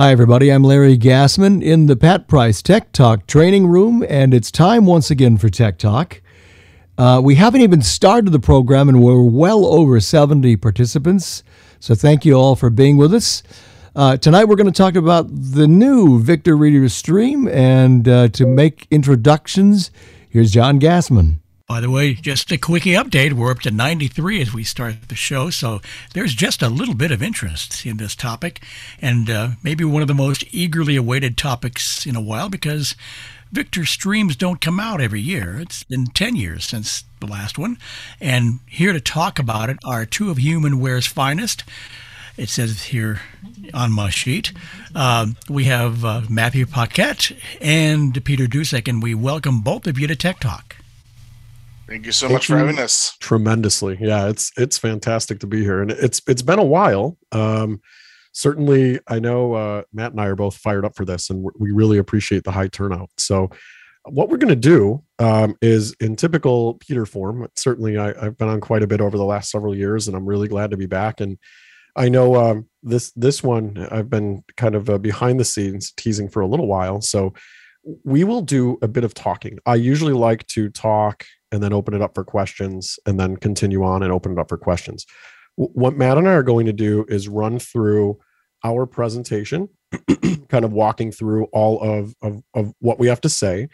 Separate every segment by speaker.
Speaker 1: Hi, everybody. I'm Larry Gassman in the Pat Price Tech Talk training room, and it's time once again for Tech Talk. Uh, we haven't even started the program, and we're well over 70 participants. So thank you all for being with us. Uh, tonight, we're going to talk about the new Victor Reader Stream, and uh, to make introductions, here's John Gassman.
Speaker 2: By the way, just a quickie update. We're up to 93 as we start the show, so there's just a little bit of interest in this topic, and uh, maybe one of the most eagerly awaited topics in a while because Victor streams don't come out every year. It's been 10 years since the last one, and here to talk about it are two of Humanware's finest. It says here on my sheet. Um, we have uh, Matthew Paquette and Peter Tucic, and we welcome both of you to Tech Talk.
Speaker 3: Thank you so Thank much for having us.
Speaker 4: Tremendously. Yeah, it's it's fantastic to be here. And it's it's been a while. Um certainly I know uh Matt and I are both fired up for this and we really appreciate the high turnout. So what we're going to do um, is in typical Peter form. Certainly, I, have been on quite a bit over the last several years, and I'm really glad to be back. And I know um, this this one I've been kind of uh, behind the scenes teasing for a little while. So we will do a bit of talking. I usually like to talk and then open it up for questions and then continue on and open it up for questions. What Matt and I are going to do is run through our presentation, kind of walking through all of, of, of, what we have to say.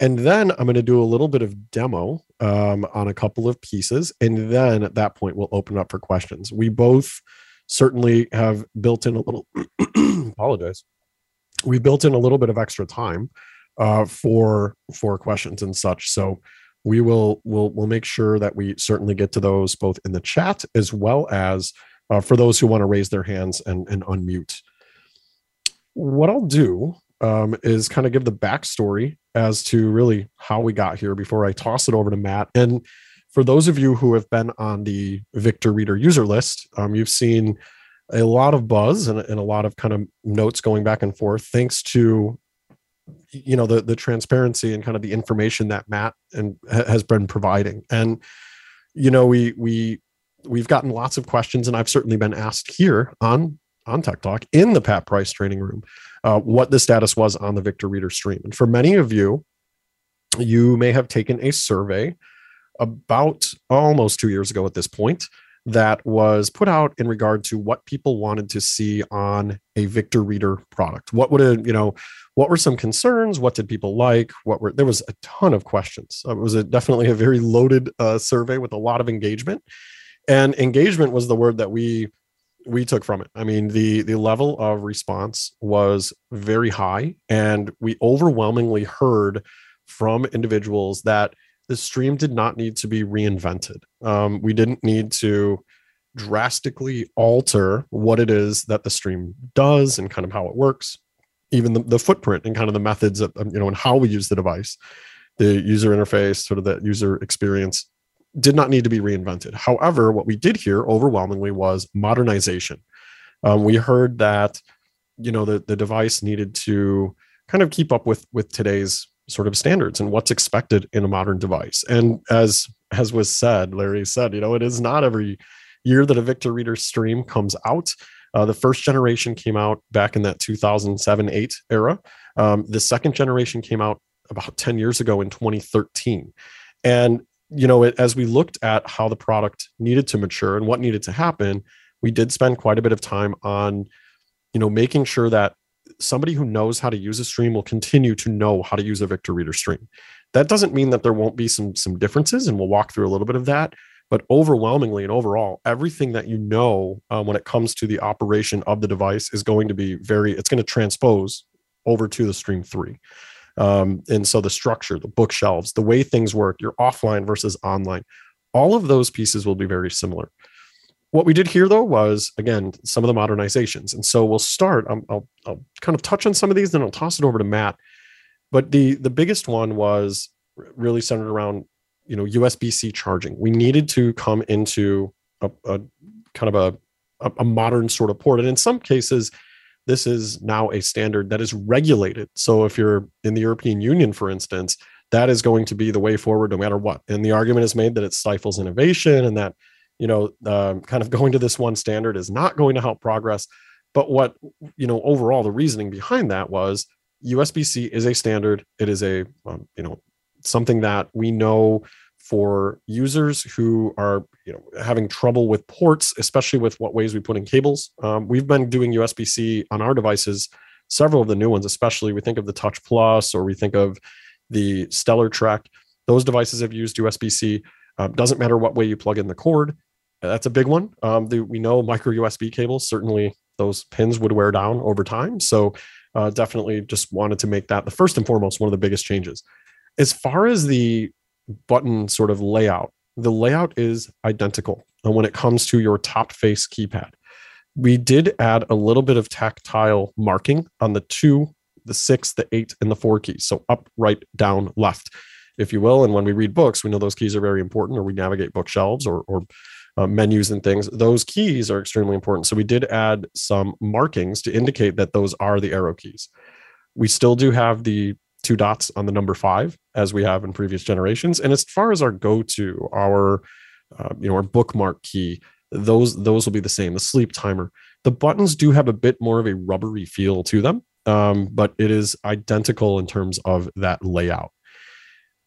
Speaker 4: And then I'm going to do a little bit of demo um, on a couple of pieces. And then at that point, we'll open up for questions. We both certainly have built in a little, apologize. We built in a little bit of extra time uh, for for questions and such. So we will will will make sure that we certainly get to those both in the chat as well as uh, for those who want to raise their hands and, and unmute. What I'll do um, is kind of give the backstory as to really how we got here before I toss it over to Matt. And for those of you who have been on the Victor Reader user list, um, you've seen a lot of buzz and, and a lot of kind of notes going back and forth, thanks to you know the the transparency and kind of the information that Matt and has been providing. And you know we we we've gotten lots of questions and I've certainly been asked here on on Tech Talk in the Pat Price training room uh, what the status was on the Victor Reader stream. And for many of you you may have taken a survey about almost 2 years ago at this point that was put out in regard to what people wanted to see on a Victor Reader product. What would a, you know, what were some concerns? What did people like? What were there was a ton of questions. It was a, definitely a very loaded uh, survey with a lot of engagement, and engagement was the word that we we took from it. I mean, the the level of response was very high, and we overwhelmingly heard from individuals that the stream did not need to be reinvented. Um, we didn't need to drastically alter what it is that the stream does and kind of how it works, even the, the footprint and kind of the methods of, you know, and how we use the device, the user interface, sort of the user experience did not need to be reinvented. However, what we did hear overwhelmingly was modernization. Um, we heard that, you know, the, the device needed to kind of keep up with with today's sort of standards and what's expected in a modern device. And as as was said, Larry said, you know, it is not every year that a Victor Reader stream comes out. Uh, the first generation came out back in that 2007 8 era. Um, the second generation came out about 10 years ago in 2013. And, you know, it, as we looked at how the product needed to mature and what needed to happen, we did spend quite a bit of time on, you know, making sure that somebody who knows how to use a stream will continue to know how to use a Victor Reader stream. That doesn't mean that there won't be some some differences, and we'll walk through a little bit of that. But overwhelmingly and overall, everything that you know uh, when it comes to the operation of the device is going to be very. It's going to transpose over to the Stream Three. Um, and so the structure, the bookshelves, the way things work, your offline versus online, all of those pieces will be very similar what we did here though was again some of the modernizations. And so we'll start um, I'll, I'll kind of touch on some of these then i'll toss it over to matt. But the the biggest one was really centered around you know usb-c charging. We needed to come into a, a kind of a, a modern sort of port. And in some cases this is now a standard that is regulated. So if you're in the european union for instance that is going to be the way forward no matter what. And the argument is made that it stifles innovation and that you know, um, kind of going to this one standard is not going to help progress. But what, you know, overall, the reasoning behind that was USB C is a standard. It is a, um, you know, something that we know for users who are you know having trouble with ports especially with what ways we put in cables um, we've been doing usb-c on our devices several of the new ones especially we think of the touch plus or we think of the stellar trek those devices have used usb-c um, doesn't matter what way you plug in the cord that's a big one um, the, we know micro usb cables certainly those pins would wear down over time so uh, definitely just wanted to make that the first and foremost one of the biggest changes as far as the button sort of layout, the layout is identical And when it comes to your top face keypad. We did add a little bit of tactile marking on the two, the six, the eight, and the four keys. So up, right, down, left, if you will. And when we read books, we know those keys are very important, or we navigate bookshelves or, or uh, menus and things. Those keys are extremely important. So we did add some markings to indicate that those are the arrow keys. We still do have the two dots on the number five as we have in previous generations. And as far as our go-to, our uh, you know our bookmark key, those those will be the same. The sleep timer. The buttons do have a bit more of a rubbery feel to them, um, but it is identical in terms of that layout.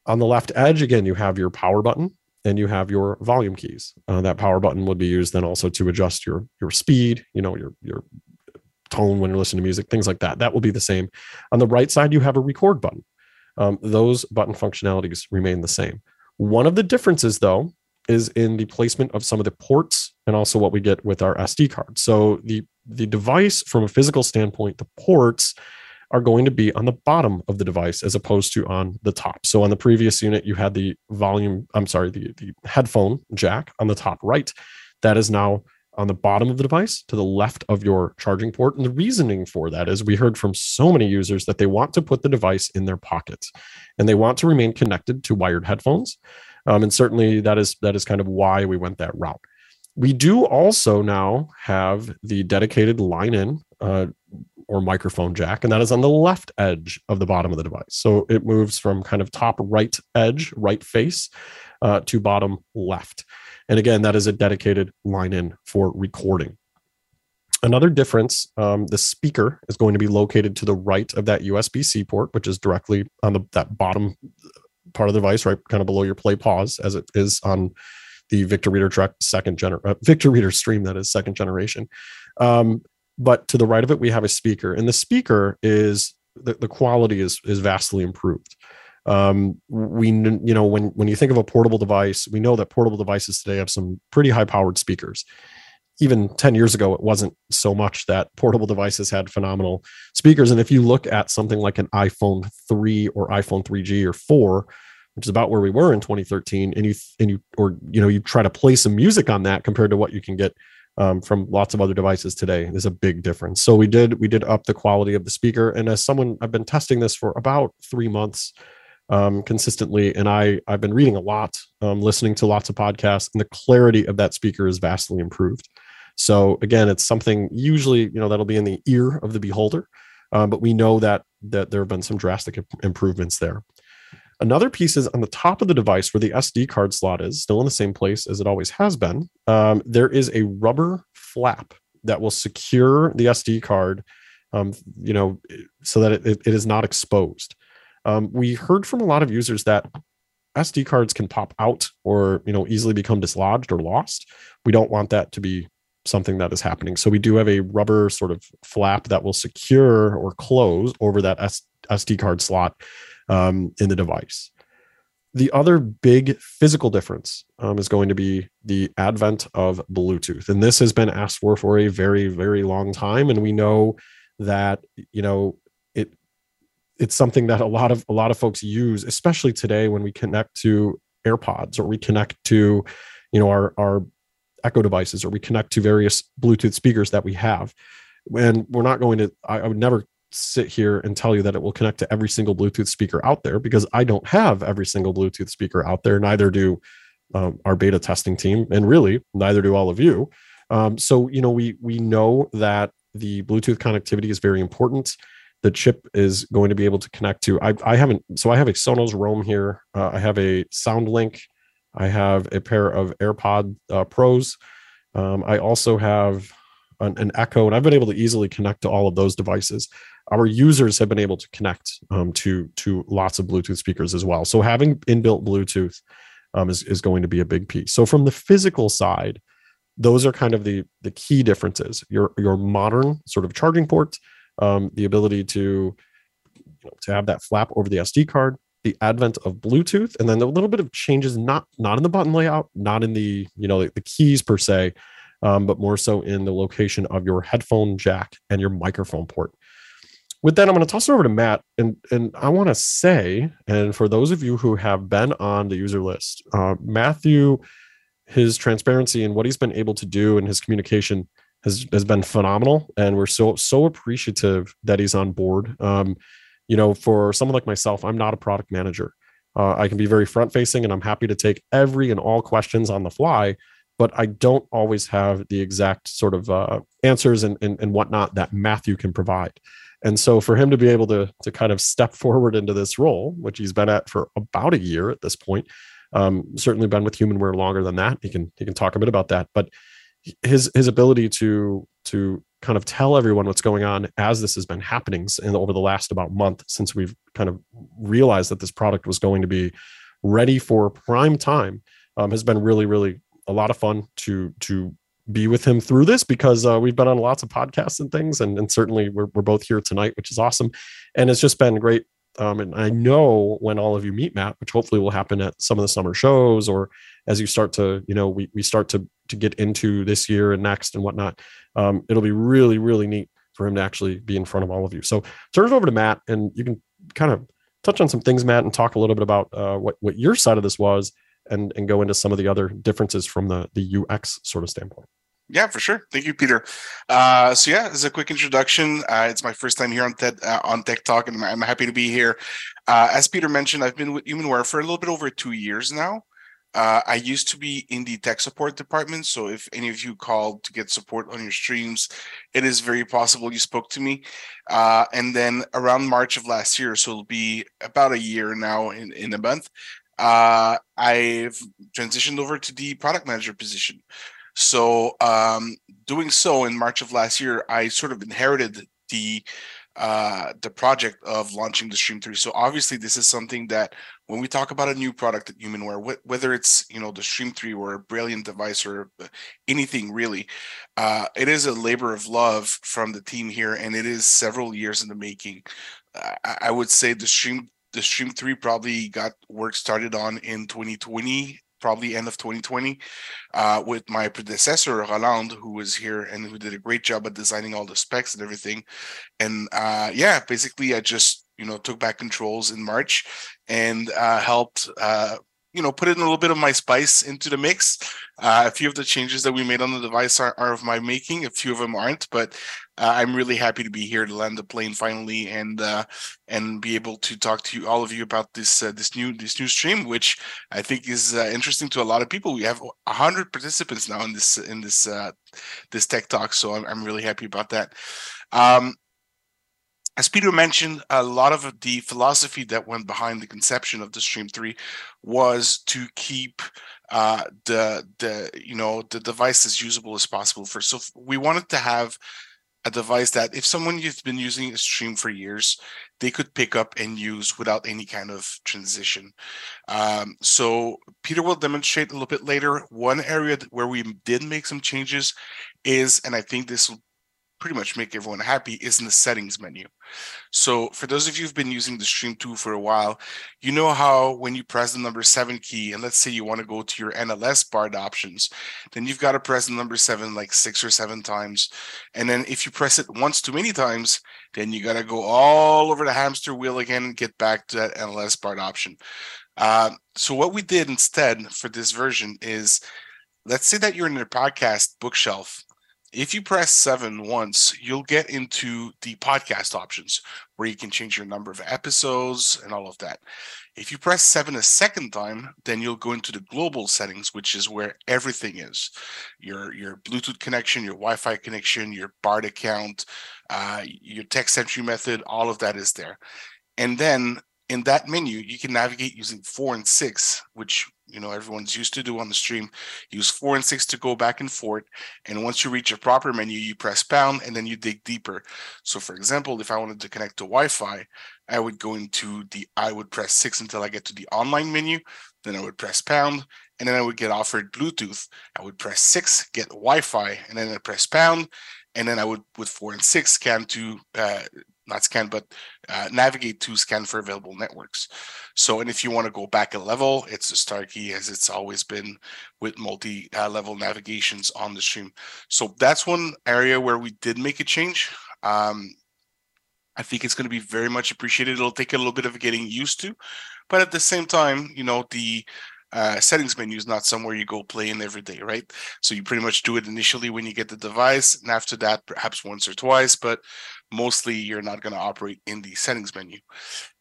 Speaker 4: On the left edge, again, you have your power button and you have your volume keys. Uh, that power button would be used then also to adjust your your speed, you know, your your tone when you're listening to music, things like that. That will be the same. On the right side, you have a record button. Um, those button functionalities remain the same. One of the differences, though, is in the placement of some of the ports and also what we get with our SD card. So the the device, from a physical standpoint, the ports are going to be on the bottom of the device as opposed to on the top. So on the previous unit, you had the volume, I'm sorry, the, the headphone jack on the top right. That is now on the bottom of the device to the left of your charging port. And the reasoning for that is we heard from so many users that they want to put the device in their pockets and they want to remain connected to wired headphones. Um, and certainly that is that is kind of why we went that route. We do also now have the dedicated line in uh, or microphone jack, and that is on the left edge of the bottom of the device. So it moves from kind of top right edge, right face, uh, to bottom left. And again, that is a dedicated line in for recording. Another difference, um, the speaker is going to be located to the right of that USB-C port, which is directly on the that bottom part of the device, right, kind of below your play pause, as it is on the Victor Reader Trek second gener uh, Victor Reader Stream that is second generation. Um, but to the right of it, we have a speaker, and the speaker is the, the quality is is vastly improved. Um, we you know when when you think of a portable device we know that portable devices today have some pretty high powered speakers. Even 10 years ago it wasn't so much that portable devices had phenomenal speakers. And if you look at something like an iphone 3 or iphone 3g or 4 which is about where we were in 2013 and you and you or you know you try to play some music on that compared to what you can get um, from lots of other devices today is a big difference so we did we did up the quality of the speaker and as someone i've been testing this for about three months um, consistently. And I, I've been reading a lot, um, listening to lots of podcasts, and the clarity of that speaker is vastly improved. So again, it's something usually, you know, that'll be in the ear of the beholder. Um, but we know that that there have been some drastic improvements there. Another piece is on the top of the device where the SD card slot is, still in the same place as it always has been. Um, there is a rubber flap that will secure the SD card, um, you know, so that it, it is not exposed. Um, we heard from a lot of users that SD cards can pop out or you know easily become dislodged or lost. We don't want that to be something that is happening. So we do have a rubber sort of flap that will secure or close over that SD card slot um, in the device. The other big physical difference um, is going to be the advent of Bluetooth, and this has been asked for for a very, very long time. And we know that you know it it's something that a lot of a lot of folks use, especially today when we connect to AirPods or we connect to, you know, our our Echo devices or we connect to various Bluetooth speakers that we have. And we're not going to. I, I would never sit here and tell you that it will connect to every single Bluetooth speaker out there because I don't have every single Bluetooth speaker out there. Neither do um, our beta testing team, and really neither do all of you. Um, so you know, we we know that the Bluetooth connectivity is very important the chip is going to be able to connect to. I, I haven't, so I have a Sonos Roam here. Uh, I have a SoundLink. I have a pair of AirPod uh, Pros. Um, I also have an, an, Echo, and I've been able to easily connect to all of those devices. Our users have been able to connect um, to to lots of Bluetooth speakers as well. So having inbuilt Bluetooth um, is is going to be a big piece. So from the physical side, those are kind of the the key differences. Your your modern sort of charging ports, um, the ability to you know, to have that flap over the SD card, the advent of Bluetooth, and then a little bit of changes not not in the button layout, not in the you know the, the keys per se, um, but more so in the location of your headphone jack and your microphone port. With that, I'm going to toss it over to Matt, and and I want to say, and for those of you who have been on the user list, uh, Matthew, his transparency and what he's been able to do and his communication has has been phenomenal, and we're so so appreciative that he's on board. Um, you know, for someone like myself, I'm not a product manager. Uh, I can be very front facing, and I'm happy to take every and all questions on the fly but I don't always have the exact sort of uh, answers and, and, and whatnot that Matthew can provide. And so for him to be able to, to kind of step forward into this role, which he's been at for about a year at this point, um, certainly been with Humanware longer than that. He can he can talk a bit about that, but his his ability to to kind of tell everyone what's going on as this has been happening in, over the last about month since we've kind of realized that this product was going to be ready for prime time um, has been really really a lot of fun to to be with him through this because uh, we've been on lots of podcasts and things, and, and certainly we're, we're both here tonight, which is awesome, and it's just been great. Um, and I know when all of you meet Matt, which hopefully will happen at some of the summer shows, or as you start to, you know, we we start to to get into this year and next and whatnot, um, it'll be really really neat for him to actually be in front of all of you. So turn it over to Matt, and you can kind of touch on some things, Matt, and talk a little bit about uh, what what your side of this was, and and go into some of the other differences from the the UX sort of standpoint.
Speaker 3: Yeah, for sure. Thank you, Peter. Uh, so yeah, as a quick introduction, uh, it's my first time here on TED uh, on Tech Talk, and I'm happy to be here. Uh, as Peter mentioned, I've been with Humanware for a little bit over two years now. Uh, I used to be in the tech support department, so if any of you called to get support on your streams, it is very possible you spoke to me. Uh, and then around March of last year, so it'll be about a year now in in a month, uh, I've transitioned over to the product manager position. So, um, doing so in March of last year, I sort of inherited the uh, the project of launching the Stream 3. So obviously, this is something that when we talk about a new product at Humanware, wh- whether it's you know the Stream 3 or a brilliant device or anything really, uh, it is a labor of love from the team here, and it is several years in the making. I, I would say the Stream the Stream 3 probably got work started on in 2020, probably end of 2020, uh, with my predecessor, Roland, who was here and who did a great job at designing all the specs and everything. And uh, yeah, basically, I just, you know, took back controls in March and uh, helped uh, you know put in a little bit of my spice into the mix. Uh, a few of the changes that we made on the device are, are of my making a few of them aren't but uh, i'm really happy to be here to land the plane finally and uh, and be able to talk to you, all of you about this uh, this new this new stream which i think is uh, interesting to a lot of people. We have 100 participants now in this in this uh, this tech talk so i'm, I'm really happy about that. Um, as Peter mentioned, a lot of the philosophy that went behind the conception of the Stream 3 was to keep uh, the the you know the device as usable as possible for so we wanted to have a device that if someone has been using a stream for years they could pick up and use without any kind of transition. Um, so peter will demonstrate a little bit later. One area where we did make some changes is and i think this will pretty much make everyone happy is in the settings menu. So for those of you who've been using the Stream 2 for a while, you know how when you press the number seven key, and let's say you want to go to your NLS Bard options, then you've got to press the number seven like six or seven times. And then if you press it once too many times, then you got to go all over the hamster wheel again and get back to that NLS Bard option. Uh, so what we did instead for this version is let's say that you're in your podcast bookshelf if you press seven once, you'll get into the podcast options where you can change your number of episodes and all of that. If you press seven a second time, then you'll go into the global settings, which is where everything is your your Bluetooth connection, your Wi Fi connection, your BARD account, uh, your text entry method, all of that is there. And then in that menu, you can navigate using four and six, which you know everyone's used to do on the stream. Use four and six to go back and forth. And once you reach a proper menu, you press pound and then you dig deeper. So for example, if I wanted to connect to Wi-Fi, I would go into the I would press six until I get to the online menu. Then I would press pound, and then I would get offered Bluetooth. I would press six, get Wi-Fi, and then I press pound, and then I would with four and six scan to uh, not scan, but uh, navigate to scan for available networks. So, and if you want to go back a level, it's the star key as it's always been with multi-level uh, navigations on the stream. So that's one area where we did make a change. Um, I think it's going to be very much appreciated. It'll take a little bit of getting used to, but at the same time, you know, the uh, settings menu is not somewhere you go play in every day, right? So you pretty much do it initially when you get the device, and after that, perhaps once or twice, but mostly you're not going to operate in the settings menu.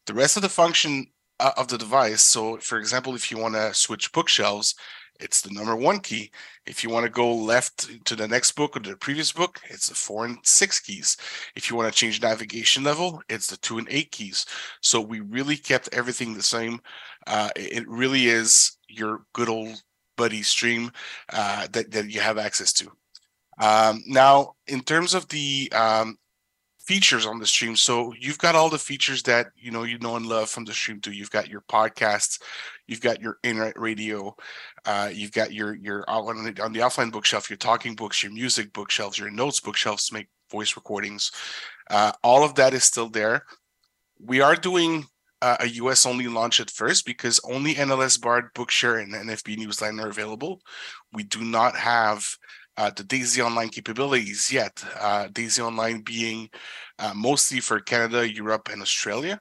Speaker 3: The rest of the function uh, of the device, so for example, if you want to switch bookshelves, it's the number one key. If you want to go left to the next book or the previous book, it's the four and six keys. If you want to change navigation level, it's the two and eight keys. So we really kept everything the same. Uh, it really is your good old buddy stream uh, that, that you have access to. Um, now, in terms of the um, features on the stream, so you've got all the features that you know you know and love from the stream too. You've got your podcasts, you've got your internet radio, uh, you've got your your on the, on the offline bookshelf, your talking books, your music bookshelves, your notes bookshelves make voice recordings. Uh, all of that is still there. We are doing uh, a US only launch at first because only NLS Bard, Bookshare, and NFB Newsline are available. We do not have uh, the Daisy Online capabilities yet. Uh, Daisy Online being uh, mostly for Canada, Europe, and Australia.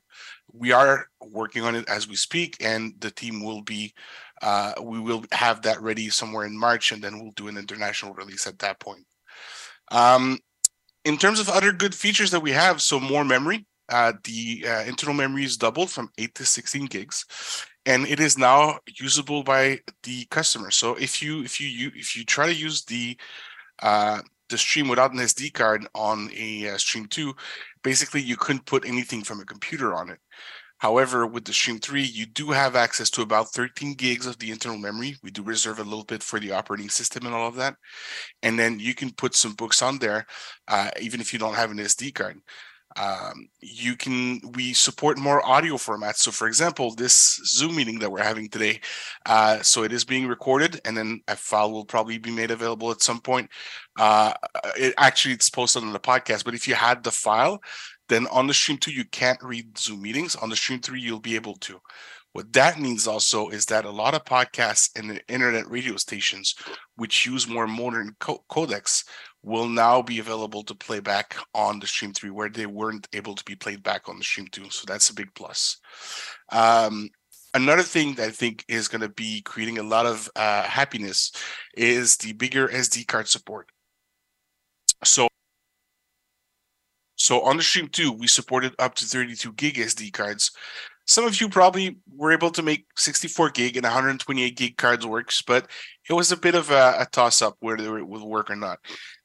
Speaker 3: We are working on it as we speak, and the team will be. Uh, we will have that ready somewhere in March, and then we'll do an international release at that point. Um, in terms of other good features that we have, so more memory uh, the uh, internal memory is doubled from 8 to 16 gigs and it is now usable by the customer so if you if you if you try to use the uh, the stream without an sd card on a uh, stream 2 basically you couldn't put anything from a computer on it However, with the Stream 3, you do have access to about 13 gigs of the internal memory. We do reserve a little bit for the operating system and all of that. And then you can put some books on there, uh, even if you don't have an SD card um, you can we support more audio formats. So for example this zoom meeting that we're having today uh, so it is being recorded and then a file will probably be made available at some point. Uh, it actually it's posted on the podcast but if you had the file then on the stream 2 you can't read zoom meetings. On the stream 3 you'll be able to. What that means also is that a lot of podcasts and internet radio stations, which use more modern co- codecs, will now be available to play back on the Stream 3 where they weren't able to be played back on the Stream 2. So that's a big plus. Um, another thing that I think is going to be creating a lot of uh, happiness is the bigger SD card support. So so on the Stream 2, we supported up to 32 gig SD cards, some of you probably were able to make 64 gig and 128 gig cards works, but it was a bit of a, a toss up whether it would work or not.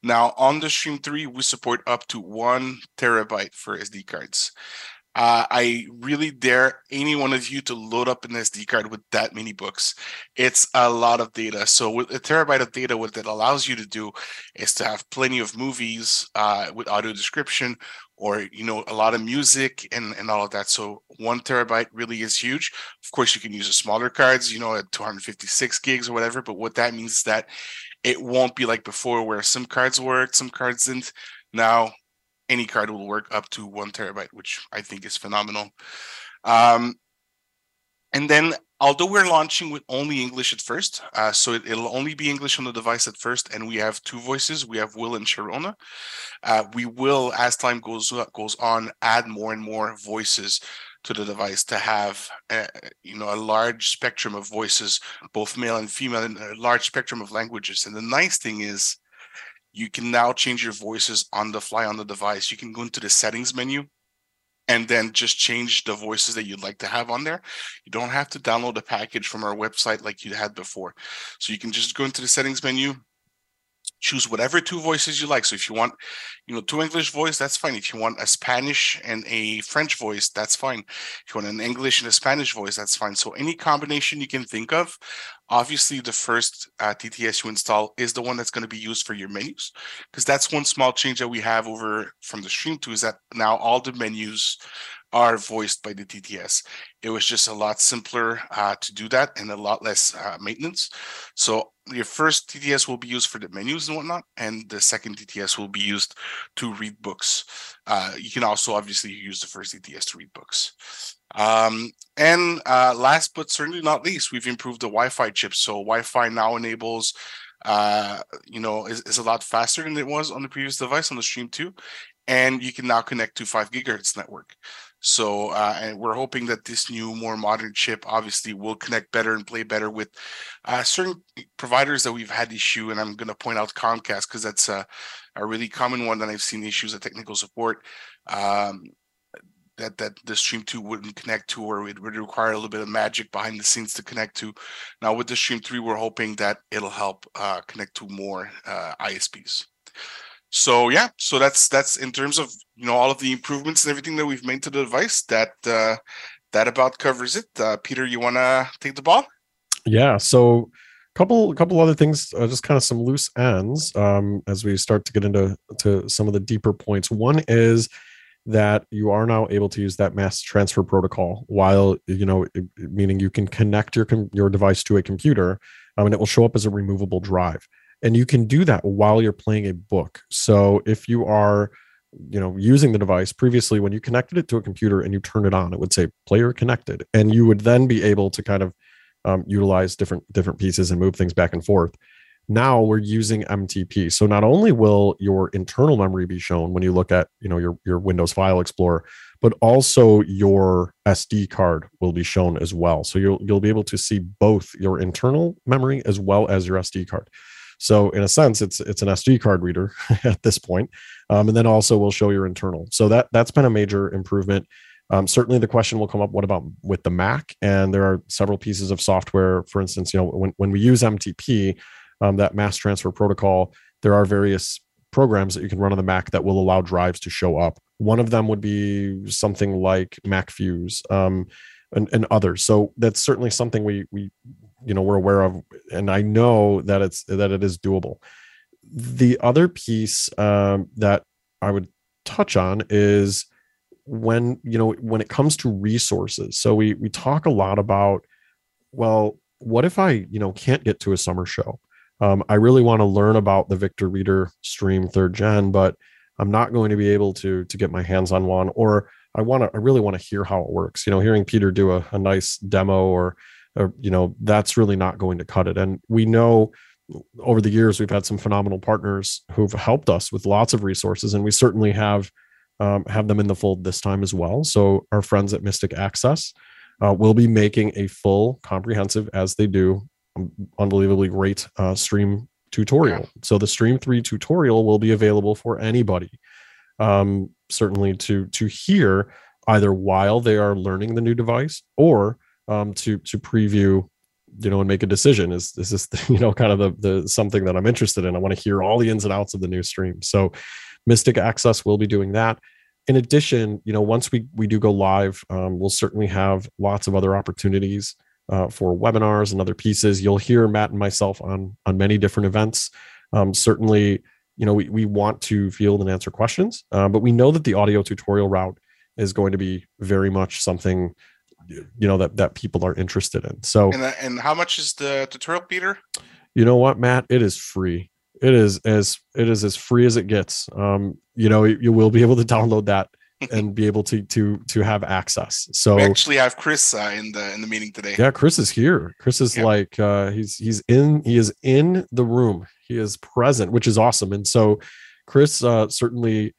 Speaker 3: Now on the Stream 3, we support up to one terabyte for SD cards. Uh, I really dare any one of you to load up an SD card with that many books. It's a lot of data. So with a terabyte of data, what that allows you to do is to have plenty of movies uh, with audio description, or you know a lot of music and and all of that. So one terabyte really is huge. Of course you can use the smaller cards you know at 256 gigs or whatever but what that means is that it won't be like before where some cards worked some cards didn't. Now any card will work up to one terabyte which i think is phenomenal. Um, and then although we're launching with only English at first, uh, so it, will only be English on the device at first, and we have two voices. We have Will and Sharona. Uh, we will, as time goes goes on, add more and more voices to the device to have, uh, you know, a large spectrum of voices, both male and female, and a large spectrum of languages. And the nice thing is, you can now change your voices on the fly on the device. You can go into the settings menu and then just change the voices that you'd like to have on there. You don't have to download a package from our website like you had before. So you can just go into the settings menu, choose whatever two voices you like. So if you want, you know, two English voice, that's fine. If you want a Spanish and a French voice, that's fine. If you want an English and a Spanish voice, that's fine. So any combination you can think of. Obviously, the first uh, TTS you install is the one that's going to be used for your menus, because that's one small change that we have over from the Stream 2 is that now all the menus are voiced by the TTS. It was just a lot simpler uh, to do that and a lot less uh, maintenance. So your first TTS will be used for the menus and whatnot, and the second TTS will be used to read books. Uh, you can also obviously use the first TTS to read books. Um, and uh, last but certainly not least, we've improved the Wi-Fi chip. So Wi-Fi now enables uh, you know, is, is a lot faster than it was on the previous device on the Stream 2. And you can now connect to 5 gigahertz network. So, uh, and we're hoping that this new, more modern chip obviously will connect better and play better with uh, certain providers that we've had issue. And I'm going to point out Comcast because that's a, a really common one that I've seen issues of technical support. Um, that that the stream 2 wouldn't connect to or it would require a little bit of magic behind the scenes to connect to now with the stream 3 we're hoping that it'll help uh, connect to more uh, isps so yeah so that's that's in terms of you know all of the improvements and everything that we've made to the device that uh, that about covers it. Uh, peter you want to take the ball?
Speaker 4: Yeah so a couple a couple other things uh, just kind of some loose ends um, as we start to get into to some of the deeper points. One is that you are now able to use that mass transfer protocol while you know meaning you can connect your your device to a computer um, and it will show up as a removable drive and you can do that while you're playing a book. So if you are you know using the device previously when you connected it to a computer and you turn it on it would say player connected. And you would then be able to kind of um, utilize different different pieces and move things back and forth. Now we're using mtp so not only will your internal memory be shown when you look at you know your your windows file explorer but also your sd card will be shown as well. So you'll you'll be able to see both your internal memory as well as your sd card so in a sense, it's it's an SD card reader at this point, um, and then also will show your internal. So that that's been a major improvement. Um, certainly, the question will come up: What about with the Mac? And there are several pieces of software. For instance, you know when when we use MTP, um, that mass transfer protocol, there are various programs that you can run on the Mac that will allow drives to show up. One of them would be something like MacFuse. Um, and, and others. So that's certainly something we we you know we're aware of and i know that it's that it is doable. The other piece um, that i would touch on is when you know when it comes to resources. So we we talk a lot about well what if i you know can't get to a summer show? Um, i really want to learn about the victor reader stream third gen but i'm not going to be able to to get my hands on one or i want to i really want to hear how it works. You know hearing peter do a, a nice demo or or, you know that's really not going to cut it. And we know over the years we've had some phenomenal partners who've helped us with lots of resources and we certainly have um, have them in the fold this time as well. So our friends at mystic access uh, will be making a full comprehensive as they do unbelievably great uh, stream tutorial. So the stream 3 tutorial will be available for anybody um, certainly to to hear either while they are learning the new device or um, to to preview you know and make a decision. Is is this you know kind of the the something that i'm interested in? I want to hear all the ins and outs of the new stream. So mystic access will be doing that. In addition you know once we we do go live um, we'll certainly have lots of other opportunities uh, for webinars and other pieces. You'll hear matt and myself on on many different events. Um, certainly you know we, we want to field and answer questions uh, but we know that the audio tutorial route is going to be very much something you know that that people are interested in. So
Speaker 3: and, and how much is the tutorial peter?
Speaker 4: You know what matt? It is free. It is as it is as free as it gets. Um you know you will be able to download that and be able to to to have access. So
Speaker 3: we actually have chris uh, in the in the meeting today.
Speaker 4: Yeah chris is here. Chris is yeah. like uh he's he's in he is in the room. He is present which is awesome. And so chris uh certainly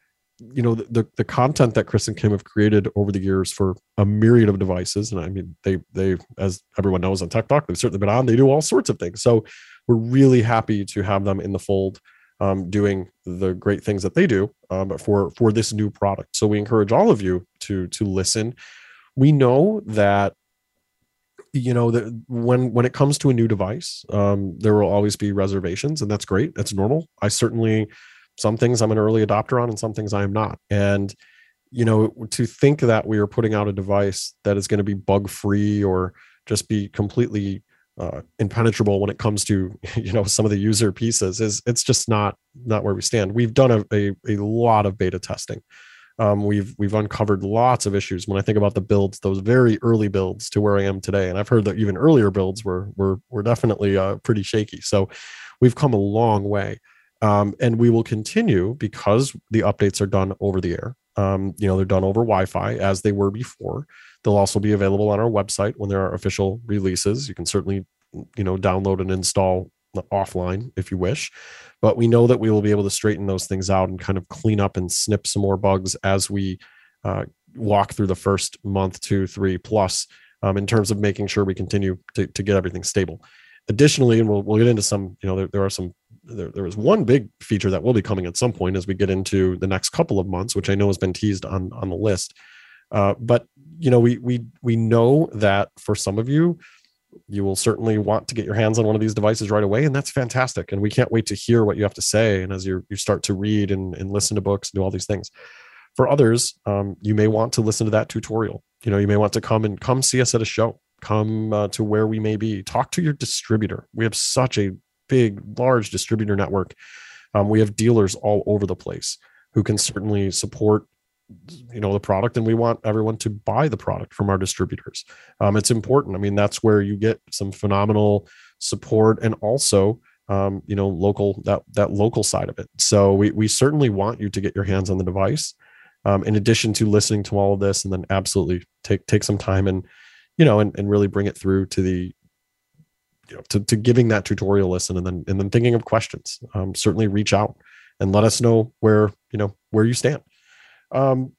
Speaker 4: you know the, the content that chris and kim have created over the years for a myriad of devices and i mean they they as everyone knows on tech talk they've certainly been on they do all sorts of things. So we're really happy to have them in the fold um, doing the great things that they do um, for for this new product. So we encourage all of you to to listen. We know that you know that when when it comes to a new device um, there will always be reservations and that's great. That's normal. I certainly some things i'm an early adopter on and some things i am not. And you know to think that we are putting out a device that is going to be bug free or just be completely uh, impenetrable when it comes to you know some of the user pieces is it's just not not where we stand. We've done a, a, a lot of beta testing. Um, we've we've uncovered lots of issues. When I think about the builds, those very early builds to where I am today, and I've heard that even earlier builds were were were definitely uh, pretty shaky. So we've come a long way, um, and we will continue because the updates are done over the air. Um, you know, they're done over Wi-Fi as they were before. They'll also be available on our website when there are official releases. You can certainly you know download and install offline if you wish but we know that we will be able to straighten those things out and kind of clean up and snip some more bugs as we uh, walk through the first month two three plus um, in terms of making sure we continue to, to get everything stable additionally and we'll, we'll get into some you know there, there are some there, there is one big feature that will be coming at some point as we get into the next couple of months which i know has been teased on on the list. Uh, but you know we we we know that for some of you you will certainly want to get your hands on one of these devices right away and that's fantastic. And we can't wait to hear what you have to say and as you you start to read and, and listen to books and do all these things. For others um, you may want to listen to that tutorial. You know you may want to come and come see us at a show. Come uh, to where we may be. Talk to your distributor. We have such a big large distributor network um, we have dealers all over the place who can certainly support you know the product and we want everyone to buy the product from our distributors. Um, it's important. I mean that's where you get some phenomenal support and also um, you know local that that local side of it. So we, we certainly want you to get your hands on the device um, in addition to listening to all of this and then absolutely take take some time and you know and, and really bring it through to the you know to, to giving that tutorial listen and then and then thinking of questions um, certainly reach out and let us know where you know where you stand um,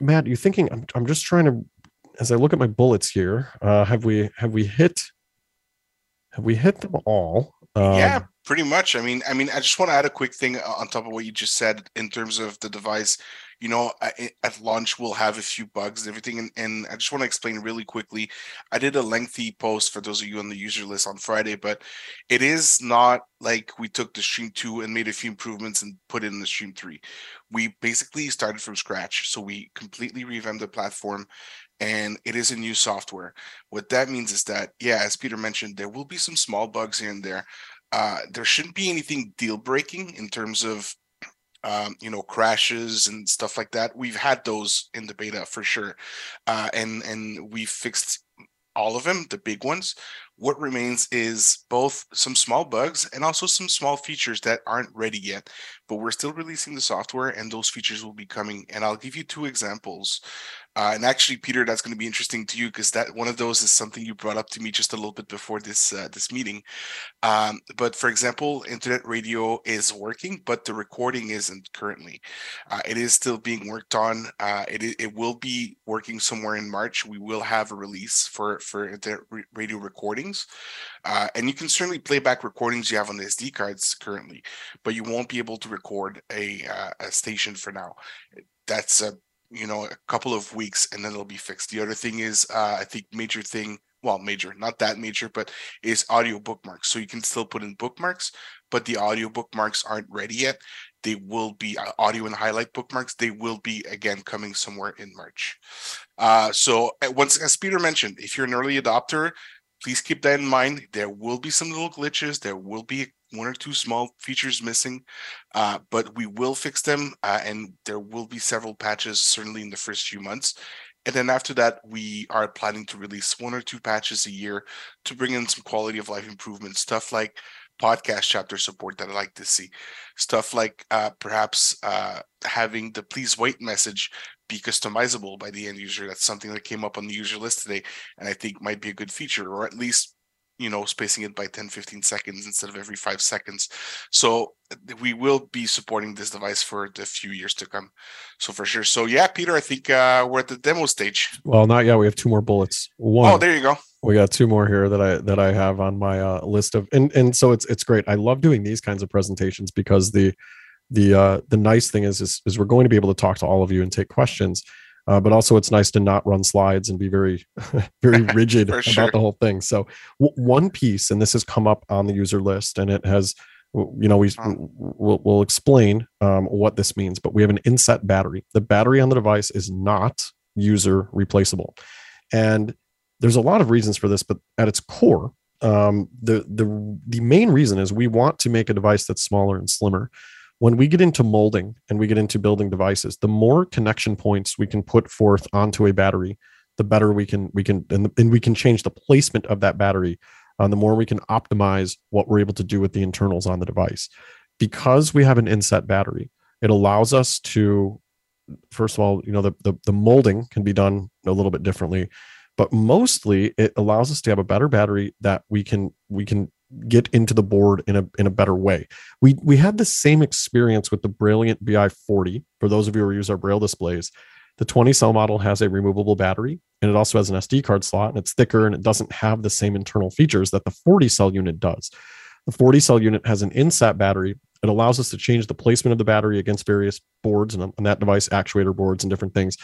Speaker 4: Matt, you thinking? I'm, I'm just trying to, as I look at my bullets here, uh, have we have we hit have we hit them all?
Speaker 3: Um, yeah, pretty much. I mean, I mean, I just want to add a quick thing on top of what you just said in terms of the device you know, at launch we'll have a few bugs and everything. And, and I just want to explain really quickly. I did a lengthy post for those of you on the user list on Friday, but it is not like we took the stream two and made a few improvements and put it in the stream three. We basically started from scratch. So we completely revamped the platform and it is a new software. What that means is that, yeah, as Peter mentioned, there will be some small bugs here and there. Uh, there shouldn't be anything deal breaking in terms of um, you know crashes and stuff like that we've had those in the beta for sure. Uh, and and we fixed all of them the big ones what remains is both some small bugs and also some small features that aren't ready yet but we're still releasing the software and those features will be coming and i'll give you two examples uh, and actually, Peter, that's going to be interesting to you because that one of those is something you brought up to me just a little bit before this uh, this meeting. Um, but for example, internet radio is working, but the recording isn't currently. Uh, it is still being worked on. Uh, it it will be working somewhere in March. We will have a release for for internet radio recordings, uh, and you can certainly play back recordings you have on the SD cards currently, but you won't be able to record a uh, a station for now. That's a you know a couple of weeks and then it'll be fixed. The other thing is uh, i think major thing well major not that major but is audio bookmarks. So you can still put in bookmarks but the audio bookmarks aren't ready yet. They will be uh, audio and highlight bookmarks. They will be again coming somewhere in march. Uh, so uh, once as peter mentioned if you're an early adopter please keep that in mind there will be some little glitches there will be one or two small features missing, uh, but we will fix them, uh, and there will be several patches certainly in the first few months. And then after that, we are planning to release one or two patches a year to bring in some quality of life improvements, stuff like podcast chapter support that I like to see, stuff like uh, perhaps uh, having the please wait message be customizable by the end user. That's something that came up on the user list today, and I think might be a good feature, or at least you know spacing it by 10 15 seconds instead of every five seconds. So we will be supporting this device for the few years to come. So for sure. So yeah peter i think uh, we're at the demo stage.
Speaker 4: Well not yet. We have two more bullets. One.
Speaker 3: Oh there you go
Speaker 4: we got two more here that i that i have on my uh, list of and and so it's it's great. I love doing these kinds of presentations because the the uh the nice thing is, is is we're going to be able to talk to all of you and take questions uh, but also it's nice to not run slides and be very very rigid about sure. the whole thing. So w- one piece and this has come up on the user list and it has you know we we'll, we'll explain um, what this means but we have an inset battery. The battery on the device is not user replaceable. And there's a lot of reasons for this but at its core um, the the the main reason is we want to make a device that's smaller and slimmer. When we get into molding and we get into building devices the more connection points we can put forth onto a battery the better we can we can and, and we can change the placement of that battery uh, the more we can optimize what we're able to do with the internals on the device. Because we have an inset battery it allows us to first of all you know the, the, the molding can be done a little bit differently but mostly it allows us to have a better battery that we can we can get into the board in a in a better way. We we had the same experience with the Brailliant BI40. For those of you who use our Braille displays, the 20 cell model has a removable battery and it also has an SD card slot and it's thicker and it doesn't have the same internal features that the 40 cell unit does. The 40 cell unit has an inset battery. It allows us to change the placement of the battery against various boards and that device, actuator boards and different things.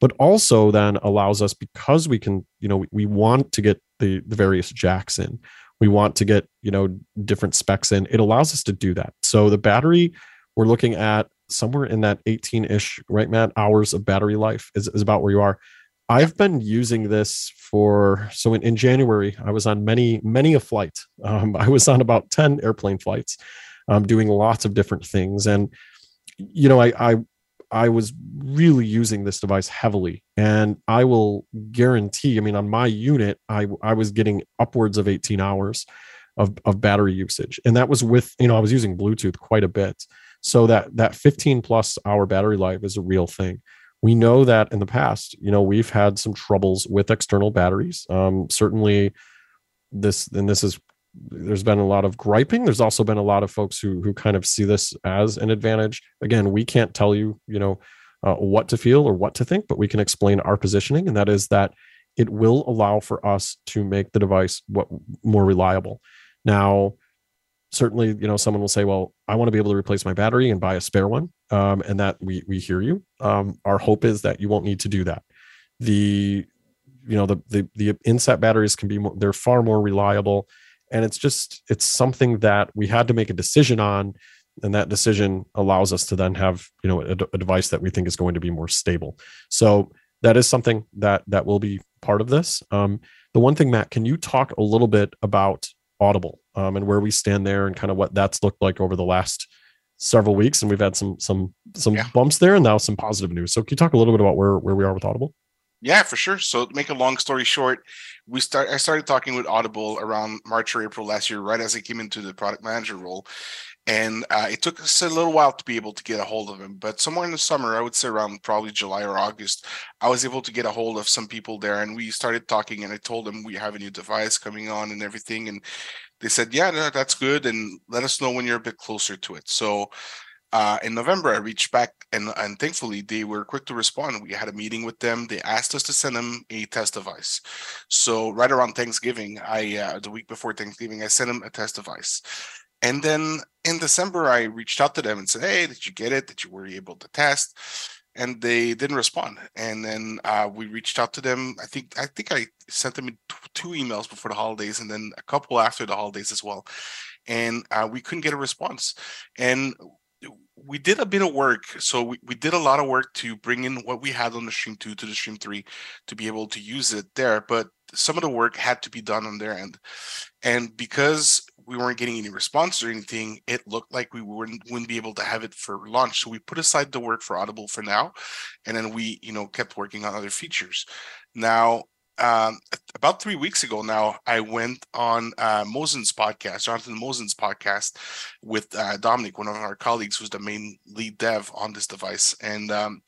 Speaker 4: But also then allows us because we can, you know, we, we want to get the the various jacks in we want to get you know different specs in it allows us to do that so the battery we're looking at somewhere in that 18-ish right matt hours of battery life is, is about where you are i've been using this for so in, in january i was on many many a flight um, i was on about 10 airplane flights um, doing lots of different things and you know I, I I was really using this device heavily. And I will guarantee, I mean, on my unit, I, I was getting upwards of 18 hours of, of battery usage. And that was with, you know, I was using Bluetooth quite a bit. So that that 15 plus hour battery life is a real thing. We know that in the past, you know, we've had some troubles with external batteries. Um, certainly this, and this is there's been a lot of griping. There's also been a lot of folks who who kind of see this as an advantage. Again we can't tell you you know uh, what to feel or what to think but we can explain our positioning and that is that it will allow for us to make the device what more reliable. Now certainly you know someone will say well i want to be able to replace my battery and buy a spare one um, and that we we hear you. Um, our hope is that you won't need to do that. The you know the the, the inset batteries can be more, they're far more reliable and it's just it's something that we had to make a decision on and that decision allows us to then have you know a, a, device that we think is going to be more stable. So that is something that that will be part of this. Um, the one thing matt can you talk a little bit about audible um, and where we stand there and kind of what that's looked like over the last several weeks and we've had some some some yeah. bumps there and now some positive news so can you talk a little bit about where where we are with audible
Speaker 3: yeah, for sure. So to make a long story short, we start I started talking with Audible around March or April last year, right as I came into the product manager role. And uh, it took us a little while to be able to get a hold of him. But somewhere in the summer, I would say around probably July or August, I was able to get a hold of some people there and we started talking. And I told them we have a new device coming on and everything. And they said, Yeah, no, that's good. And let us know when you're a bit closer to it. So uh, in November, I reached back and, and thankfully they were quick to respond. We had a meeting with them. They asked us to send them a test device. So right around Thanksgiving, I uh, the week before Thanksgiving, I sent them a test device. And then in December, I reached out to them and said, "Hey, did you get it? Did you were you able to test?" And they didn't respond. And then uh, we reached out to them. I think I think I sent them two emails before the holidays, and then a couple after the holidays as well. And uh, we couldn't get a response. And we did a bit of work. So we, we did a lot of work to bring in what we had on the stream two to the stream three to be able to use it there. But some of the work had to be done on their end. And because we weren't getting any response or anything, it looked like we wouldn't wouldn't be able to have it for launch. So we put aside the work for Audible for now, and then we, you know, kept working on other features. Now um, about three weeks ago now, I went on uh, Mosen's podcast, Jonathan Mosen's podcast, with uh, Dominic, one of our colleagues, who's the main lead dev on this device. And um,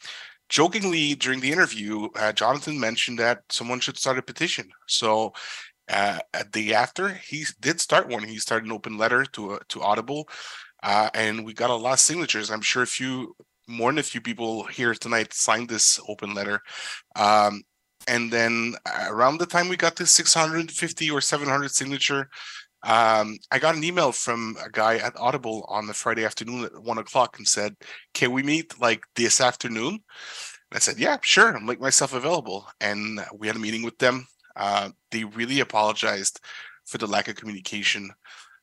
Speaker 3: jokingly during the interview, uh, Jonathan mentioned that someone should start a petition. So uh, a day after, he did start one. He started an open letter to uh, to Audible, uh, and we got a lot of signatures. I'm sure a few more than a few people here tonight signed this open letter. Um, and then uh, around the time we got this 650 or 700 signature um, i got an email from a guy at audible on the friday afternoon at one o'clock and said can we meet like this afternoon I said, yeah, sure, I'm make myself available. And we had a meeting with them. Uh, they really apologized for the lack of communication.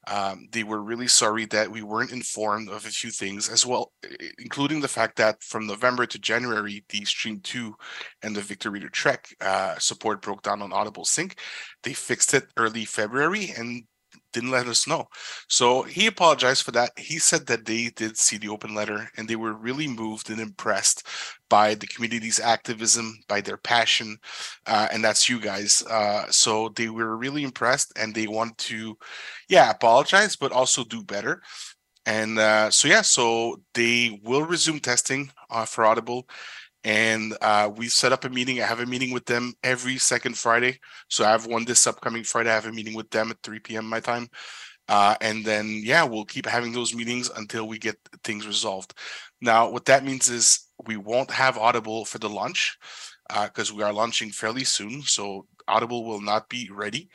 Speaker 3: Um, they were really sorry that we weren't informed of a few things as well, including the fact that from November to January, the Stream 2 and the Victor Reader Trek uh, support broke down on Audible Sync. They fixed it early February and didn't let us know. So he apologized for that. He said that they did see the open letter and they were really moved and impressed by the community's activism, by their passion, uh, and that's you guys. Uh, so they were really impressed and they want to, yeah, apologize, but also do better. And uh, so yeah, so they will resume testing uh, for Audible and uh, we set up a meeting. I have a meeting with them every second Friday. So I have one this upcoming Friday. I have a meeting with them at 3 p.m. my time. Uh, and then, yeah, we'll keep having those meetings until we get things resolved. Now, what that means is we won't have Audible for the launch because uh, we are launching fairly soon. So Audible will not be ready.